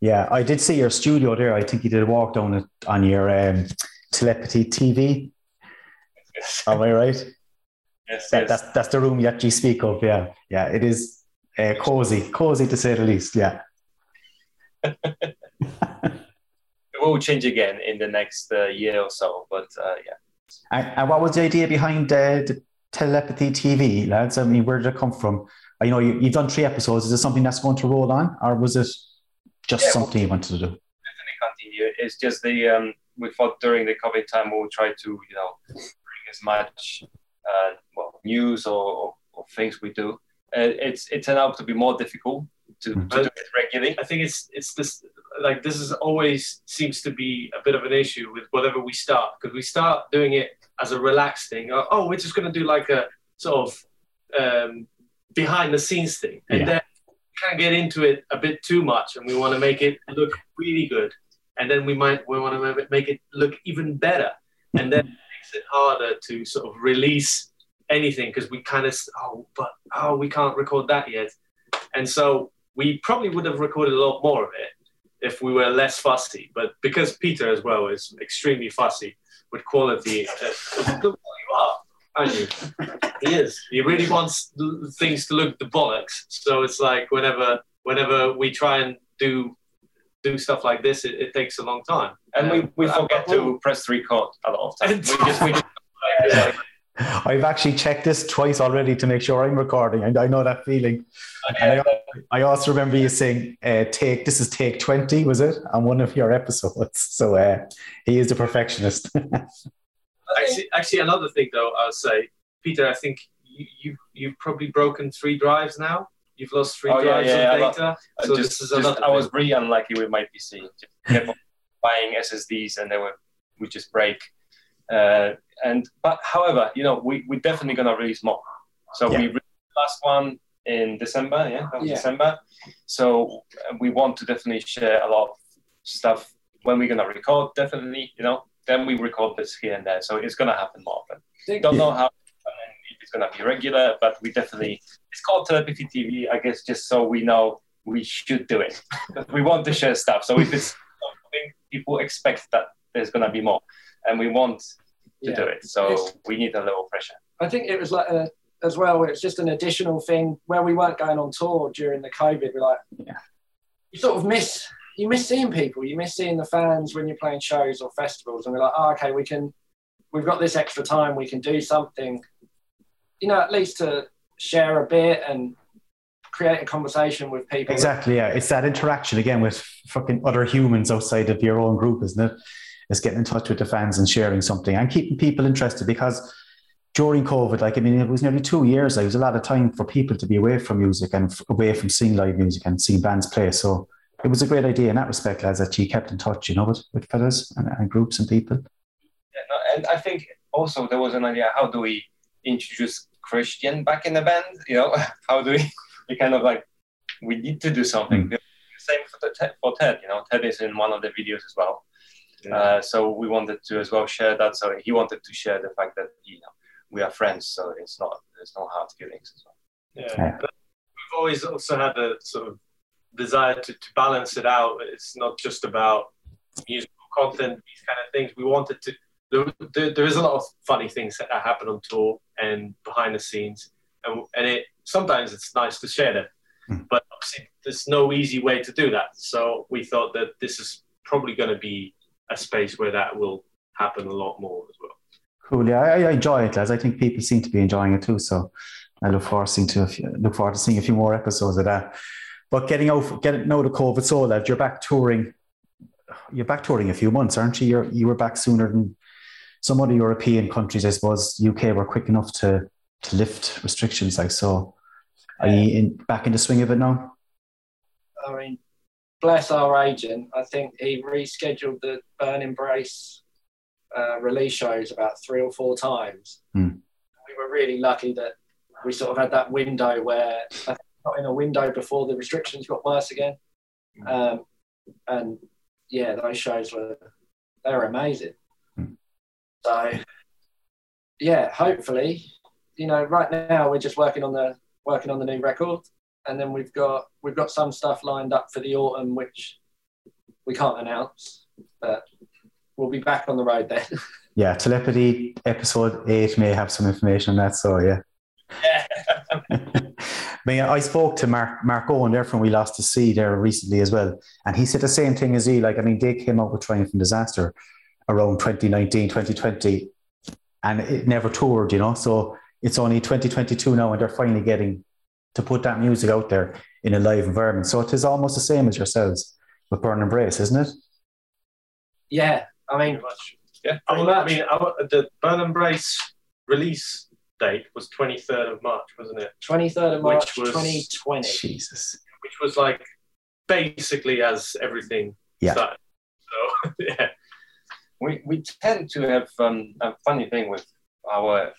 Yeah, I did see your studio there. I think you did a walk down it on your um, telepathy TV. Yes. Am I right? Yes, that, yes. That's that's the room you actually speak of. Yeah, yeah. It is uh, cozy, cozy to say the least. Yeah. it will change again in the next uh, year or so, but uh, yeah. And, and, what was the idea behind uh, the telepathy TV, lads? I mean, where did it come from? You know you, have done three episodes. Is it something that's going to roll on, or was it just yeah, something you wanted to do? Definitely continue. It's just the um, we thought during the COVID time we'll try to you know as much uh, well news or, or, things we do. Uh, it's it turned out to be more difficult to, mm-hmm. to do it regularly. I think it's it's this like this is always seems to be a bit of an issue with whatever we start because we start doing it as a relaxed thing. Or, Oh, we're just going to do like a sort of um, behind the scenes thing, and yeah. then kind of get into it a bit too much and we want to make it look really good and then we might we want to make it look even better and then it makes it harder to sort of release anything because we kind of oh but oh we can't record that yet. And so we probably would have recorded a lot more of it if we were less fussy but because peter as well is extremely fussy with quality uh, you are aren't you? He is. He really wants things to look the bollocks. So it's like whenever whenever we try and do do stuff like this, it, it takes a long time. And we, we forget to press record a lot of times. we just, we just, like, I've actually checked this twice already to make sure I'm recording, and I know that feeling. I, I, also remember you saying, uh, "Take this is take twenty, was it?" on one of your episodes. So uh, he is a perfectionist. actually, actually, another thing though, I'll say, Peter, I think you, you you've probably broken three drives now. You've lost three oh, drives yeah, yeah, of data. so just, this is just, I was really unlucky with my PC. Just kept buying SSDs and they were would just break. Uh, and but however, you know, we we're definitely gonna release more. So yeah. we released the last one in December. Yeah, yeah. December. So uh, we want to definitely share a lot of stuff when we're gonna record. Definitely, you know. Then we record this here and there. So it's gonna happen more often. Don't know how if it's gonna be regular, but we definitely it's called telepathy TV, I guess, just so we know we should do it. we want to share stuff. So if it's something people expect that there's going to be more, and we want to yeah. do it. So it's, we need a little pressure. I think it was like a, as well. It's just an additional thing where we weren't going on tour during the COVID. We're like, yeah. you sort of miss you miss seeing people. You miss seeing the fans when you're playing shows or festivals, and we're like, oh, okay, we can. We've got this extra time. We can do something. You know, at least to share a bit and create a conversation with people. Exactly, yeah. It's that interaction again with fucking other humans outside of your own group, isn't it? It's getting in touch with the fans and sharing something and keeping people interested because during COVID, like I mean, it was nearly two years. Like, it was a lot of time for people to be away from music and f- away from seeing live music and seeing bands play. So it was a great idea in that respect, lads, that you kept in touch, you know, with, with fellas and, and groups and people. Yeah, no, and I think also there was an idea: how do we introduce Christian back in the band. You know, how do we? We kind of like we need to do something. Mm. Same for, the, for Ted. You know, Ted is in one of the videos as well. Yeah. Uh, so we wanted to as well share that. So he wanted to share the fact that you know we are friends. So it's not there's no hard feelings as well. Yeah, yeah. we've always also had a sort of desire to, to balance it out. It's not just about musical content, these kind of things. We wanted to there, there, there is a lot of funny things that happen on tour and behind the scenes, and, and it sometimes it's nice to share them. Mm. But obviously, there's no easy way to do that. So we thought that this is probably going to be a space where that will happen a lot more as well. Cool. Yeah, I, I enjoy it, lads. I think people seem to be enjoying it too. So I look forward to seeing to a few, look forward to seeing a few more episodes of that. But getting out, getting out of COVID, so lads, you're back touring. You're back touring a few months, aren't you? You're, you were back sooner than some other European countries, I suppose. UK were quick enough to to lift restrictions, like so. Are you in, back in the swing of it now? I mean, bless our agent. I think he rescheduled the Burn Embrace uh, release shows about three or four times. Hmm. We were really lucky that we sort of had that window where I think we got in a window before the restrictions got worse again. Um, and yeah, those shows were they were amazing. So yeah, hopefully, you know, right now we're just working on the working on the new record, and then we've got we've got some stuff lined up for the autumn, which we can't announce, but we'll be back on the road then. Yeah, telepathy episode eight may have some information on that. So yeah. Yeah. I I spoke to Mark Mark Owen there from We Lost the Sea there recently as well, and he said the same thing as he. Like, I mean, they came out with Triumph and Disaster around 2019, 2020, and it never toured, you know. So it's only 2022 now, and they're finally getting to put that music out there in a live environment. So it is almost the same as yourselves with Burn Embrace, isn't it? yeah, I mean, much. Yeah. I Pretty mean, I mean, our, the Burn Embrace release date was 23rd of March, wasn't it? 23rd of March, Which was- 2020. Jesus. Which was like basically as everything Yeah. started. So yeah, we, we tend to have um, a funny thing with our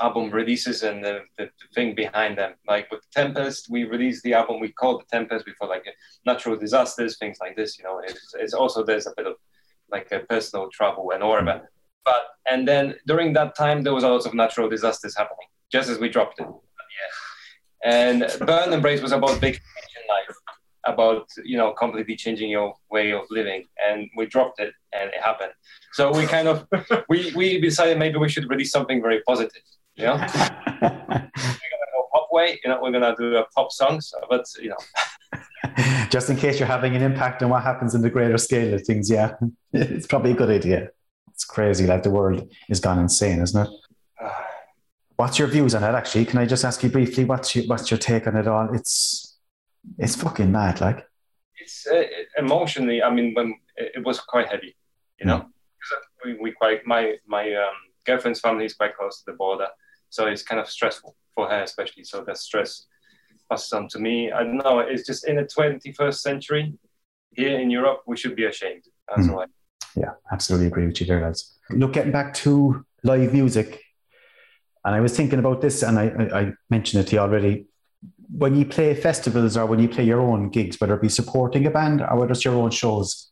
album releases and the, the, thing behind them. Like with Tempest, we released the album, we called the Tempest before like natural disasters, things like this. You know, it's, it's also there's a bit of like a personal trouble and whatever. But and then during that time, there was a lot of natural disasters happening, just as we dropped it. Yeah. And Burn Embrace was about big change in life, about you know completely changing your way of living, and we dropped it, and it happened. So we kind of we we decided maybe we should release something very positive. You know, go pop way. You know, we're gonna do a pop songs, but you know, Just in case you're having an impact on what happens in the greater scale of things, yeah, it's probably a good idea. It's crazy, like the world is gone insane, isn't it? What's your views on it? Actually, can I just ask you briefly? What's your, what's your take on it all? It's it's fucking mad, like. it's uh, emotionally. I mean, when it, was quite heavy, you know, 'Cause we, we quite my my um, girlfriend's family is quite close to the border, so it's kind of stressful for her, especially. So that stress passes on to me. I don't know. It's just in the 21st century here in Europe, we should be ashamed. That's why. Yeah, absolutely agree with you there, lads. Look, getting back to live music, and I was thinking about this, and I, I, I mentioned it to you already. When you play festivals or when you play your own gigs, whether it be supporting a band or whether it's your own shows,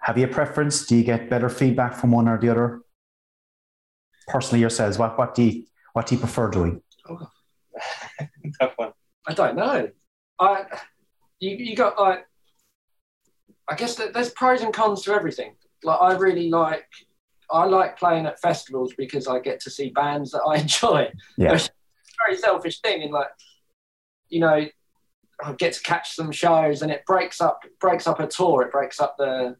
have you a preference? Do you get better feedback from one or the other? Personally, yourselves, what what do you what do you prefer doing? Tough one. I don't know. I you you got like I guess that there's pros and cons to everything. Like I really like I like playing at festivals because I get to see bands that I enjoy. Yeah. It's a very selfish thing in like you know I get to catch some shows and it breaks up breaks up a tour. It breaks up the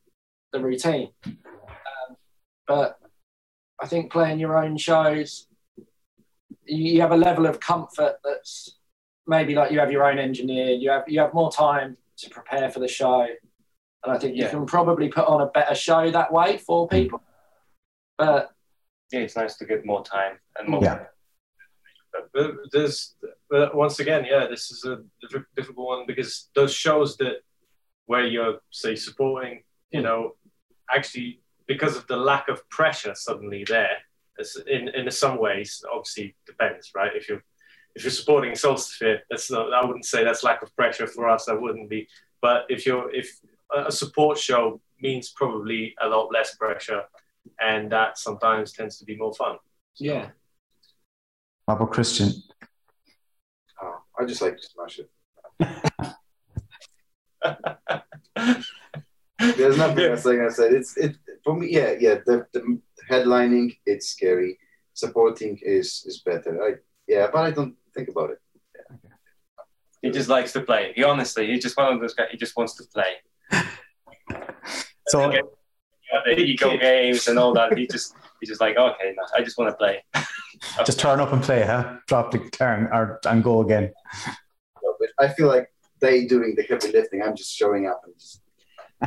the routine. Um, but I think playing your own shows, you, you have a level of comfort that's maybe like you have your own engineer, you have you have more time to prepare for the show, and I think you can probably put on a better show that way for people. But Yeah, it's nice to get more time and more. Yeah. But there's once again, yeah, this is a difficult one because those shows that where you're say supporting, you know, actually because of the lack of pressure suddenly there, in in some ways, obviously depends, right? If you're if you're supporting Solstafir, that's not. I wouldn't say that's lack of pressure for us. That wouldn't be. But if you're if a support show means probably a lot less pressure, and that sometimes tends to be more fun. yeah, What about Christian? Oh, I just like to smash it. There's nothing else like I said. It's it for me, yeah, yeah. The, the headlining, it's scary. Supporting is is better. I yeah, but I don't think about it. He just likes to play. He honestly, he's just one of those guys. He just wants to play. So Yeah, the ego games and all that. He just he's just like, okay, no, I just want to play. just turn up and play, huh? Drop the turn or and go again. So, but I feel like they doing the heavy lifting. I'm just showing up and just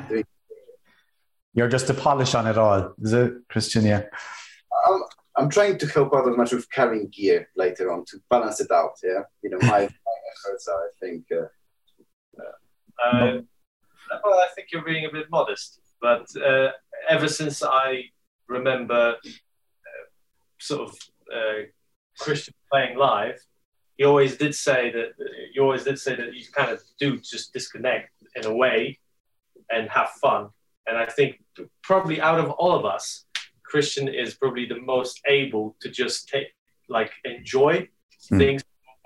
doing. You're just to polish on it all, is it, Christian? Yeah. I'm, I'm trying to help out as much with carrying gear later on to balance it out. Yeah, you know, my, my efforts are, I think. Uh, Uh, well, I think you're being a bit modest, but uh, ever since I remember uh, sort of uh, Christian playing live, he always did say that you always did say that you kind of do just disconnect in a way and have fun. And I think probably out of all of us, Christian is probably the most able to just take like enjoy Hmm. things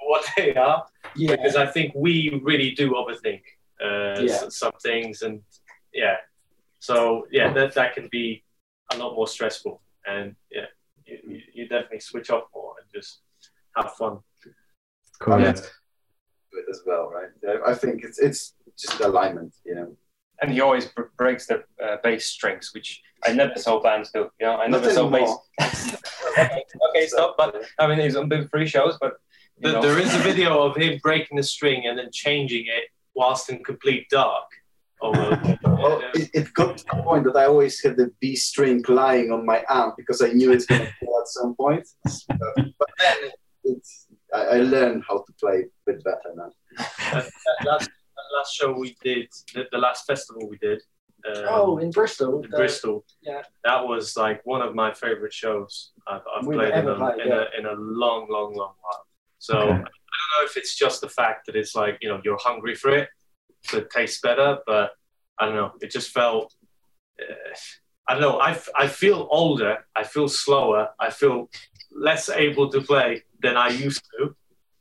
what they are Yeah. because I think we really do overthink uh, Yeah. some things, and yeah, so yeah, that that can be a lot more stressful, and yeah, you, you- you definitely switch off more and just have fun. Cool. Yeah. do it as well, right? I- I think it's it's just alignment, you know. And he always br- breaks the uh, bass strings, which I never saw bands do. You know, I Not never saw bass. anymore. okay, okay, stop. But I mean, he's on big free shows, but you Th- know. There is a video of him breaking the string and then changing it whilst in complete dark. Over, Well, it, it got to the point that I always had the B string lying on my arm because I knew it's going to fall at some point. Uh, but then it, it's, I, I learned how to play a bit better now. that, that last, that last show we did, the, the last festival we did. Um, Oh, in Bristol. in the- Bristol. yeah. That was like one of my favorite shows I've, I've played, in, a, played, in, yeah. a, in a long, long, long while. So Okay. I don't know if it's just the fact that it's like, you know, you're hungry for it, so it tastes better, but I don't know. It just felt, uh, I don't know. I, f- I feel older, I feel slower, I feel less able to play than I used to,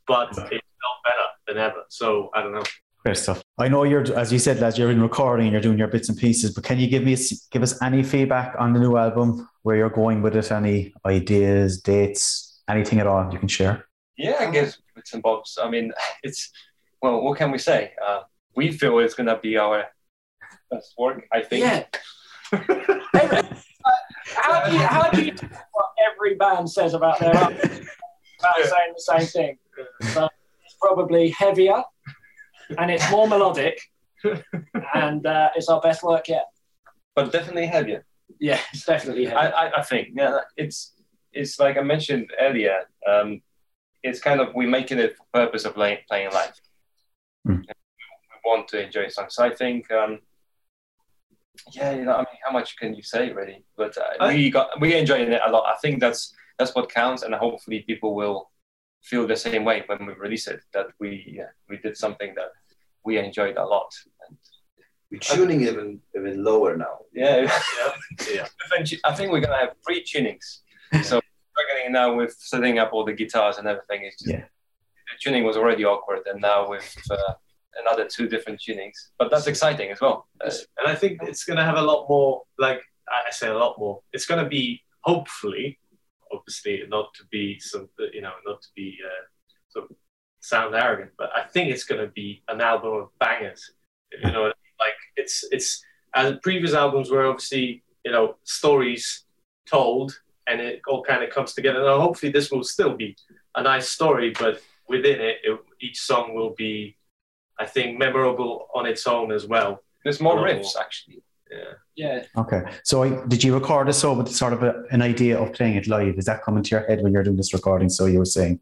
but it felt better than ever. So I don't know. Great stuff. I know you're, as you said, lads, you're in recording and you're doing your bits and pieces. But can you give me give us any feedback on the new album, where you're going with it, any ideas, dates, anything at all you can share? Yeah, I guess bits and bobs. I mean, it's well, what can we say? Uh, we feel it's gonna be our best work. I think. Yeah. Uh, how do you how do you do what every band says about their album? About saying the same thing. But it's probably heavier and it's more melodic and uh, it's our best work yet. but definitely heavier. Yeah, it's definitely heavy. I, I, I think. Yeah, it's it's like I mentioned earlier. Um, it's kind of we're making it for purpose of playing playing live. Hmm. We want to enjoy songs. So I think. Um, yeah, you know, I mean, how much can you say, really? But uh, we got we enjoying it a lot. I think that's that's what counts, and hopefully people will feel the same way when we release it. That we yeah, we did something that we enjoyed a lot. And We're tuning even even lower now. yeah, Yeah. yeah. I think we're gonna have three tunings. So struggling now with setting up all the guitars and everything. It's just, Yeah. The tuning was already awkward, and now with uh, another two different tunings. But that's exciting as well. Uh, and I think it's going to have a lot more. Like I say, a lot more. It's going to be hopefully, obviously, not to be some, you know, not to be uh, sort of sound arrogant, but I think it's going to be an album of bangers. You know, like it's it's as previous albums were obviously you know stories told, and it all kind of comes together. Now, hopefully, this will still be a nice story, but within it, it each song will be, I think, memorable on its own as well. there's more riffs actually. Yeah. yeah. Okay. So I, did you record this so with sort of a, an idea of playing it live? Is that coming to your head when you're doing this recording? So you were saying,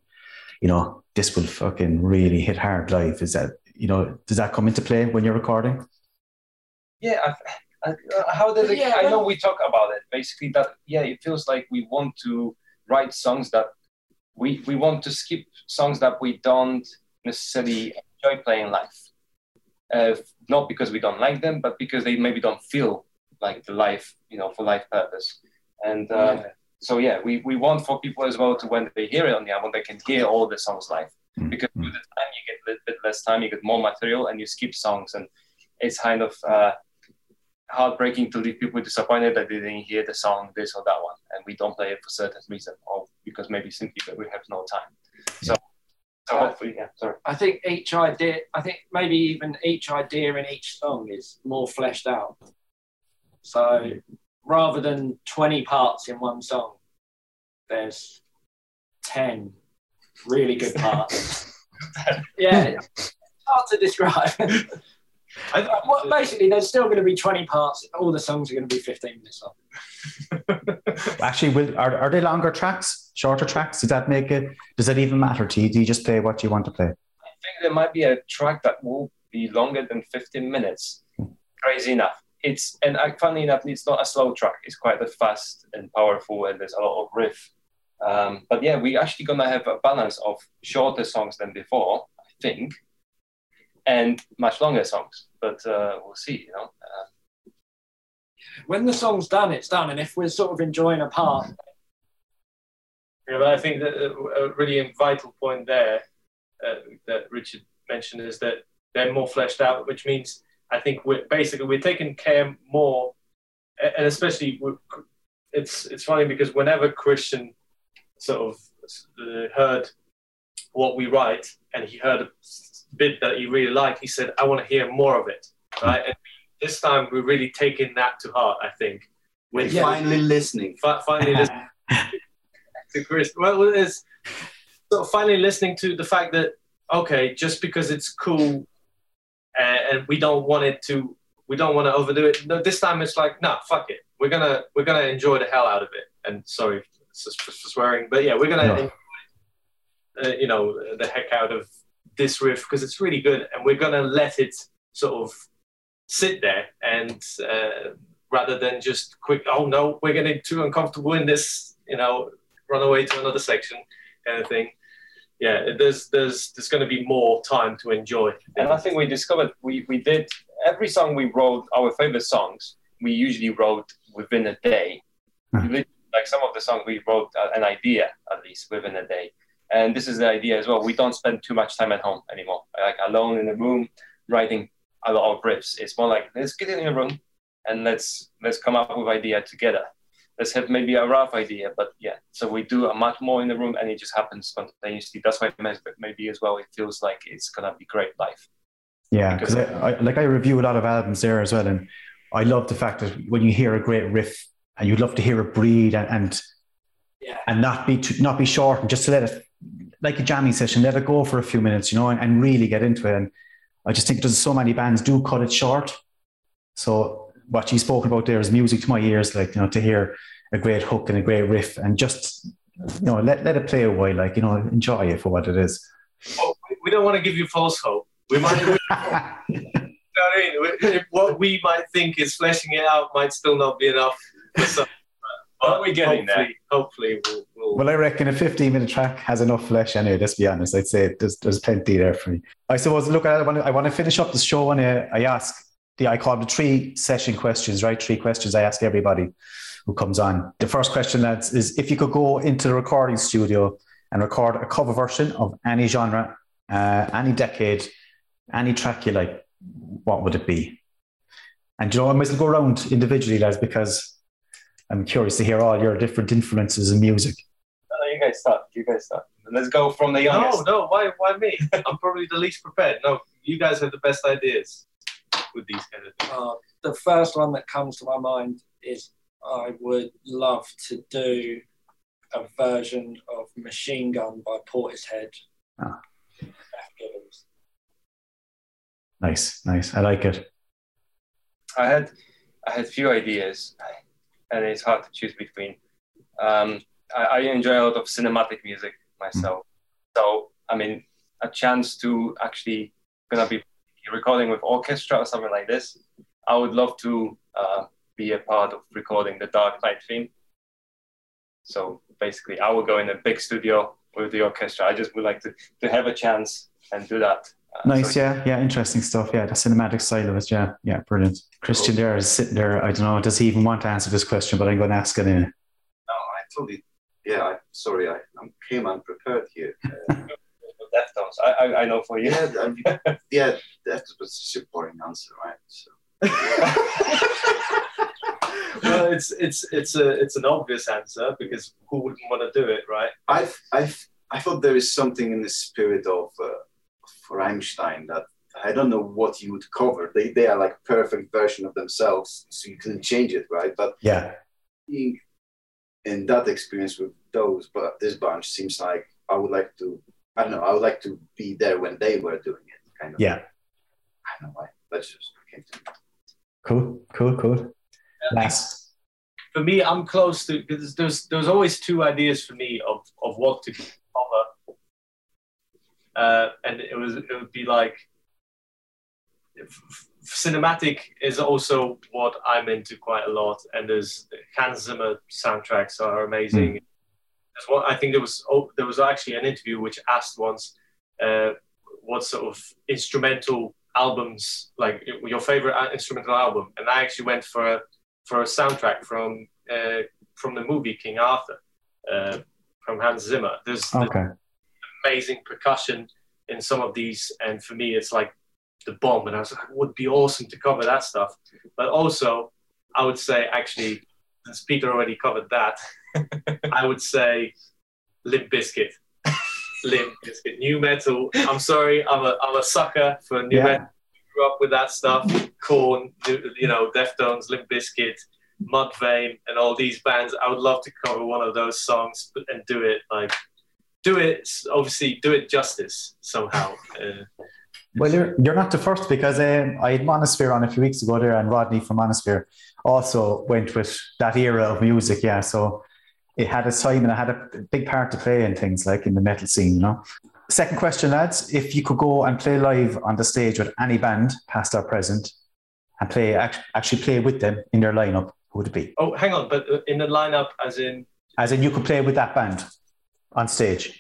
you know, this will fucking really hit hard live. Is that, you know, does that come into play when you're recording? Yeah. I, I, uh, how did it? Yeah, I know we talk about it. Basically, that yeah, it feels like we want to write songs that we we want to skip songs that we don't necessarily enjoy playing life. Uh, not because we don't like them, but because they maybe don't feel like the life, you know, for life purpose. And uh, Yeah. so yeah, we, we want for people as well to when they hear it on the album, they can hear all the songs live. Mm. Because with the time you get a little bit less time, you get more material, and you skip songs, and it's kind of uh, heartbreaking to leave people disappointed that they didn't hear the song, this or that one, and we don't play it for certain reason, or because maybe simply that we have no time. So, so hopefully, yeah. Sorry. I think each idea, I think maybe even each idea in each song is more fleshed out. So rather than 20 parts in one song, there's 10 really good parts. yeah, it's hard to describe. I, well, basically, there's still going to be 20 parts. All the songs are going to be 15 minutes long. Actually, will, are, are they longer tracks, shorter tracks? Does that make it? Does that even matter to you? Do you just play what you want to play? I think there might be a track that will be longer than 15 minutes. Crazy enough. It's and I, funny enough, it's not a slow track. It's quite a fast and powerful, and there's a lot of riff. Um, but yeah, we're actually gonna have a balance of shorter songs than before, I think, and much longer songs. But uh, we'll see. You know, uh, When the song's done, it's done. And if we're sort of enjoying a part, Yeah, but I think that a a really vital point there uh, that Richard mentioned is that they're more fleshed out, which means I think we're basically we're taking care more, and especially it's it's funny because whenever Christian sort of uh, heard what we write and he heard bit that he really liked, he said, "I want to hear more of it." Right, and this time we're really taking that to heart. I think. We're With finally listening. fi- finally listening to Chris. Well, it's sort of finally listening to the fact that okay, just because it's cool and, and we don't want it to, we don't want to overdo it. No, this time it's like, nah, fuck it. We're gonna we're gonna enjoy the hell out of it. And sorry for, for swearing, but yeah, we're gonna No. enjoy, uh, you know the heck out of this riff because it's really good, and we're gonna let it sort of sit there and. Uh, rather than just quick, oh no, we're getting too uncomfortable in this, you know, run away to another section kind of thing. Yeah, there's there's there's going to be more time to enjoy. and I think we discovered we we did every song we wrote our favorite songs. We usually wrote within a day. Hmm. Like some of the songs we wrote an idea at least within a day. And this is the idea as well. We don't spend too much time at home anymore. Like alone in a room writing a lot of riffs. It's more like let's get in a room and let's let's come up with idea together. Let's have maybe a rough idea, but yeah. So we do a much more in the room, and it just happens spontaneously. That's why maybe- maybe as well it feels like it's gonna be great life. Yeah, because I, I, like I review a lot of albums there as well, and I love the fact that when you hear a great riff, and you'd love to hear it breathe and and, Yeah. and not be too, not be short, and just to let it like a jamming session, let it go for a few minutes, you know, and, and really get into it. And I just think there's so many bands do cut it short. So what you spoke about there is music to my ears, like you know, to hear a great hook and a great riff, and just you know, let let it play a while, like you know, enjoy it for what it is. Oh, well, we- don't want to give you false hope. We might, you know what I mean? We- What we might think is fleshing it out might still not be enough. For some, But we're getting there. hopefully, hopefully we'll, we'll Well, I reckon a 15 minute track has enough flesh anyway, let's be honest. I'd say there's, there's plenty there for me. I suppose, look, I want to, I want to finish up the show and uh, I ask, the, I call the three session questions, right? Three questions I ask everybody who comes on. The first question, lads, is if you could go into the recording studio and record a cover version of any genre, uh, any decade, any track you like, what would it be? And you know, I might as well go around individually, lads, because I'm curious to hear all your different influences in music. No, no, you guys start. You guys start. Let's go from the No, youngest. no, why, why me? I'm probably the least prepared. No, you guys have the best ideas with these kind of things. uh, the first one that comes to my mind is I would love to do a version of Machine Gun by Portishead. Ah. Beth Gibbons. Nice, nice. I like it. I had I had few ideas, and it's hard to choose between. Um, I, I enjoy a lot of cinematic music myself, so I mean, a chance to actually gonna be recording with orchestra or something like this. I would love to uh, be a part of recording the Dark Knight theme. So basically, I will go in a big studio with the orchestra. I just would like to, to have a chance and do that. Uh, Nice, so- yeah, yeah, interesting stuff. Yeah, the cinematic side of it. Yeah, yeah, brilliant. Christian there is sitting there. I don't know, does he even want to answer this question? But I'm going to ask it anyway. No, I totally. Yeah, I, sorry, I I came unprepared here. Uh, Deftones. I, I, I know for you. yeah, I, yeah, that was just a boring answer, right? So well, it's it's it's a it's an obvious answer because who wouldn't want to do it, right? I I I thought there is something in the spirit of uh, for Rammstein that I don't know what you would cover. They they are like perfect version of themselves, so you can change it, right? But Yeah. being in that experience with those, but this bunch seems like I would like to. I don't know. I would like to be there when they were doing it. Kind of. Yeah. I don't know why. That's just came to me. Cool. Cool. Cool. Last. For me, I'm close to because there's there's always two ideas for me of of what to cover, uh, and it was it would be like cinematic is also what I'm into quite a lot, and there's Hans Zimmer soundtracks are amazing. There's one, I think there was oh, there was actually an interview which asked once uh, what sort of instrumental albums like your favorite uh, instrumental album, and I actually went for a for a soundtrack from uh, from the movie King Arthur uh, from Hans Zimmer. There's, there's Okay. Amazing percussion in some of these, and for me, it's like the bomb. And I was like, it would be awesome to cover that stuff. But also, I would say actually, since Peter already covered that, I would say Limp Bizkit. Limp Bizkit, nu metal. I'm sorry, I'm a I'm a sucker for new Yeah. metal. Grew up with that stuff. Korn, you know, Deftones, Limp Bizkit, Mudvayne, and all these bands. I would love to cover one of those songs and do it like do it obviously do it justice somehow. Uh, Well, you're, you're not the first because um, I had Monosphere on a few weeks ago there, and Rodney from Monosphere also went with that era of music. Yeah, so it had its time and it had a big part to play in things like in the metal scene, you know. Second question, lads: If you could go and play live on the stage with any band, past or present, and play actually play with them in their lineup, who would it be? oh, hang on, but uh, in the lineup, as in As in, you could play with that band on stage.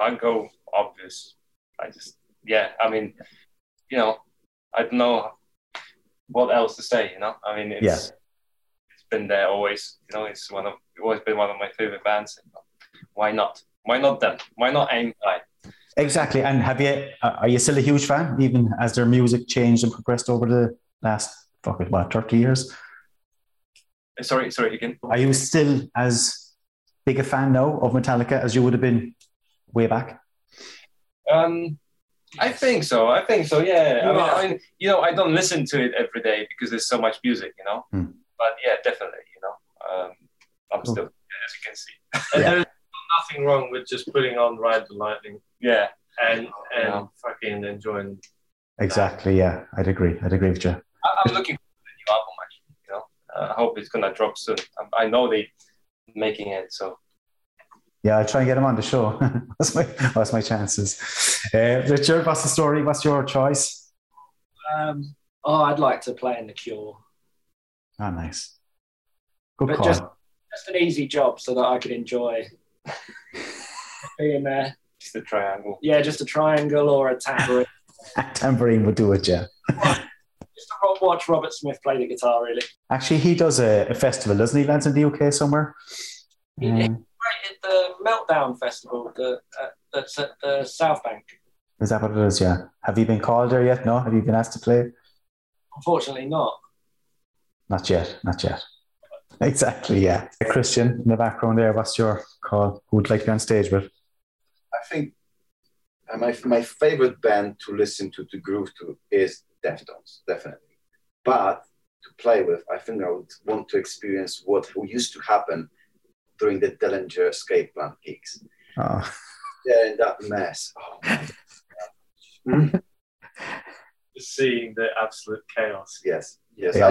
I'd go obvious. I just, yeah, I mean, you know, I don't know what else to say, you know? I mean, it's, Yeah. it's been there always, you know, it's one of, always been one of my favorite bands. Why not? Why not them? Why not aim high? Exactly. And have you? uh, Are you still a huge fan, even as their music changed and progressed over the last fuck it, what thirty years? Uh, Sorry, sorry, again. Are you still as big a fan now of Metallica as you would have been way back? Um, I think so. I think so. Yeah. I You mean. I mean, you know, I don't listen to it every day because there's so much music, you know. Hmm. But yeah, definitely, you know, um, I'm Cool. still, as you can see. and Yeah. there's nothing wrong with just putting on Ride the Lightning Yeah. and and Yeah. fucking enjoying. Exactly. Yeah, I'd agree. I'd agree with you. I- I'm looking for the new album actually. You know, uh, I hope it's gonna drop soon. Um, I know they making it, so Yeah, I'll try and get him on the show. that's my that's my chances. Uh, Richard, what's the story? What's your choice? Um, oh, I'd like to play in the Cure. Oh, nice. Good But call. just- Just an easy job so that I could enjoy being there. just a triangle. Yeah, just a triangle or a tambourine. Tambourine would do it. Yeah. Just to watch Robert Smith play the guitar, really. Actually, he does a, a festival, doesn't he? Lads in the UK somewhere. Yeah. Um, Right at the Meltdown Festival the, uh, that's at the South Bank. is that what it is? Yeah. Have you been called there yet? No. Have you been asked to play? Unfortunately, not. Not yet. Not yet. Exactly. Yeah. Christian in the background there. What's your call? Who would like to be on stage with? I think uh, my my favorite band to listen to to groove to is Deftones, definitely. But to play with, I think I would want to experience what used to happen during the Dillinger escape plan gigs. Oh, Yeah, in that mess. Oh my Just seeing the absolute chaos. yes, yes. yeah.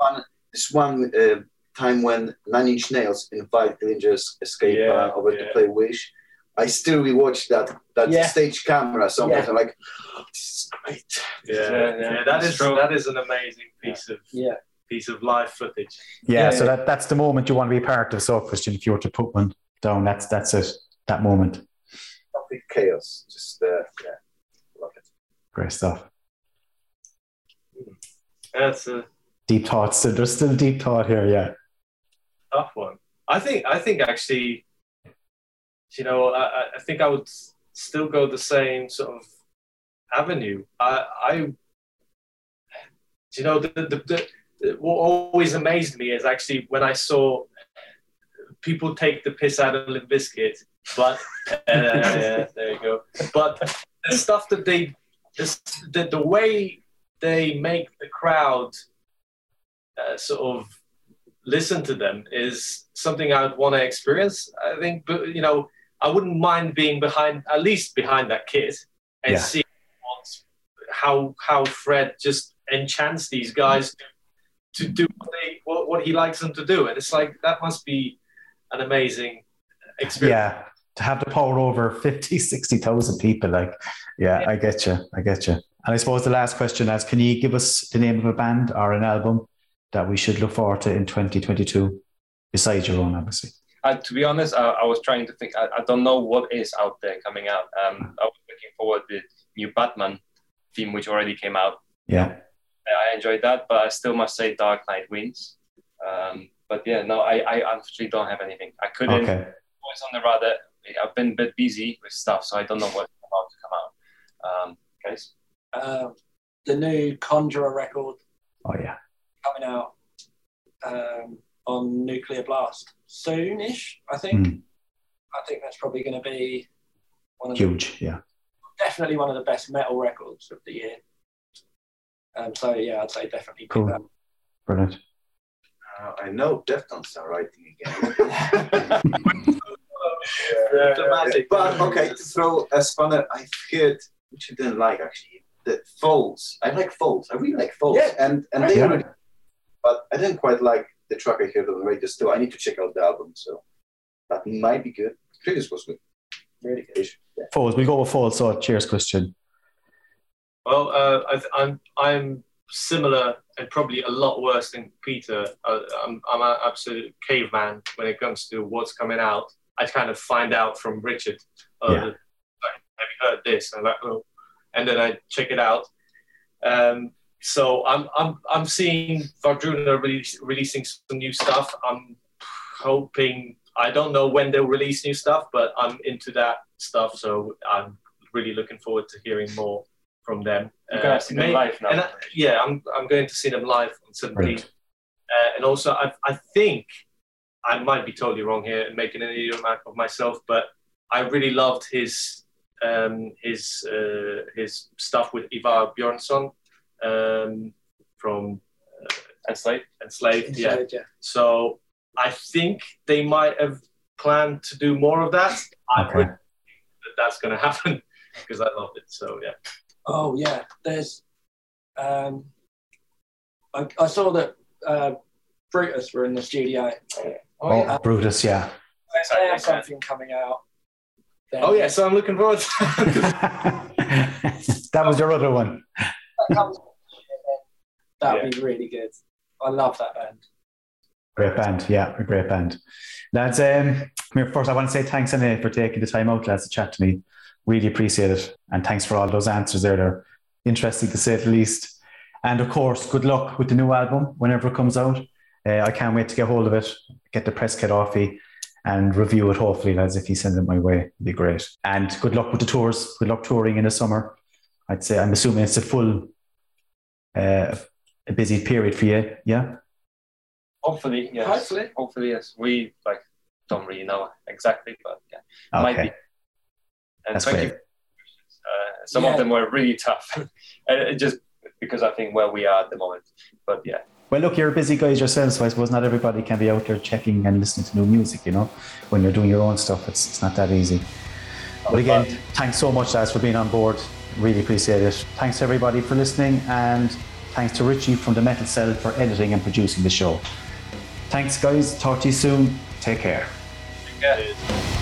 I, one, this one uh, time when Nine Inch Nails invited Dillinger's escape Yeah, plan over to play Wish. I still rewatch that that Yeah. stage camera sometimes. Yeah. I'm like, oh, this is great. Yeah, Yeah, yeah, yeah, that's true. that is an amazing piece of Yeah. piece of live footage. yeah. Yeah. So that, that's the moment you want to be part of. So, Christian, if you were to put one down, that's that's it. That moment. Complete chaos. Just uh, yeah, love it. Great stuff. That's a Deep thoughts. So there's still deep thought here. Yeah. tough one. I think I think actually, you know, I, I- think I would still go the same sort of avenue. I I you know, the, the, the, what always amazed me is actually when I saw people take the piss out of Limp Bizkit, but uh, yeah, there you go. But the stuff that they, the, the way they make the crowd uh, sort of listen to them is something I'd want to experience. I think, but you know, I wouldn't mind being behind, at least behind that kid, and Yeah. see what, how how Fred just enchants these guys to, to do what, they, what what he likes them to do, and it's like that must be an amazing experience. Yeah, to have the power over 50, 60,000 people, like, yeah, I get you. I get you. And I suppose the last question is can you give us the name of a band or an album that we should look forward to in 2022, besides your own, obviously? Uh, to be honest, I, I was trying to think. I, I don't know what is out there coming out. Um, I was looking forward to the new Batman theme, which already came out. Yeah. I enjoyed that, but I still must say Dark Knight wins. Um, but yeah, no, I, I unfortunately don't have anything. I couldn't. Okay. Always on the radar. I've been a bit busy with stuff, so I don't know what's about to come out. Um, guys, Uh, the new Conjurer record Oh, yeah. coming out um, on Nuclear Blast soonish, I think. Mm. I think that's probably going to be one of the, Huge. Yeah. definitely one of the best metal records of the year. Um, so yeah, I'd say definitely pick Cool. that. Brilliant. Uh, I know Deftones are writing again. Dramatic. But okay, to throw a spanner, I've heard which I didn't like actually. The Foals. I like Foals. I really like Foals. Yeah. And and they Yeah. were, but I didn't quite like the track I heard on the radio. Still, I need to check out the album. So that might be good. Previous was good. Really good. Yeah. Foals. We'll go with Foals. So cheers, Christian. Well, uh, I, th- I'm I'm similar and probably a lot worse than Peter. Uh, I'm I'm an absolute caveman when it comes to what's coming out. I kind of find out from Richard. Uh, Yeah. like, Have you heard this? And I'm like, oh, and then I check it out. Um, so I'm I'm I'm seeing Wardruna release, releasing some new stuff. I'm hoping I don't know when they'll release new stuff, but I'm into that stuff. So I'm really looking forward to hearing more from them. you're gonna see them may- live now. and I, yeah, I'm, I'm going to see them live on 17th. Brilliant. Uh, and also, I, I think I might be totally wrong here and making an idiot of myself, but I really loved his um, his uh, his stuff with Ivar Bjørnson um, from uh, Enslaved. Enslaved. Yeah. Yeah. So I think they might have planned to do more of that. I Okay. really think that that's going to happen because I love it. So yeah. Oh yeah, there's. Um, I, I saw that uh, Brutus were in the studio. Oh, yeah. Brutus. Yeah. They have something coming out. Then Oh yeah, so I'm looking forward to that was your other one. that comes. That would be really good. I love that band. Great band, yeah, a great band. Lads, um, first I want to say thanks anyway for taking the time out, lads, to chat to me. Really appreciate it. And thanks for all those answers there. They're interesting to say the least. And of course, good luck with the new album whenever it comes out. Uh, I can't wait to get hold of it, get the press kit off you, and review it hopefully, lads, if you send it my way. It'd be great. And good luck with the tours. Good luck touring in the summer. I'd say, I'm assuming it's a full, uh, a busy period for you, yeah? Hopefully, yes. Hopefully. Hopefully, yes. We like don't really know exactly, but yeah, might be. And that's thank great. you. Uh, some Yeah. of them were really tough, uh, just because I think where we are at the moment. But yeah, Well, look, you're busy guys yourselves, so I suppose not everybody can be out there checking and listening to new music, you know. When you're doing your own stuff, it's, it's not that easy. But again, thanks so much, guys, for being on board. Really appreciate it. Thanks, everybody, for listening, and thanks to Richie from the Metal Cell for editing and producing the show. Thanks, guys. Talk to you soon. Take care. yeah.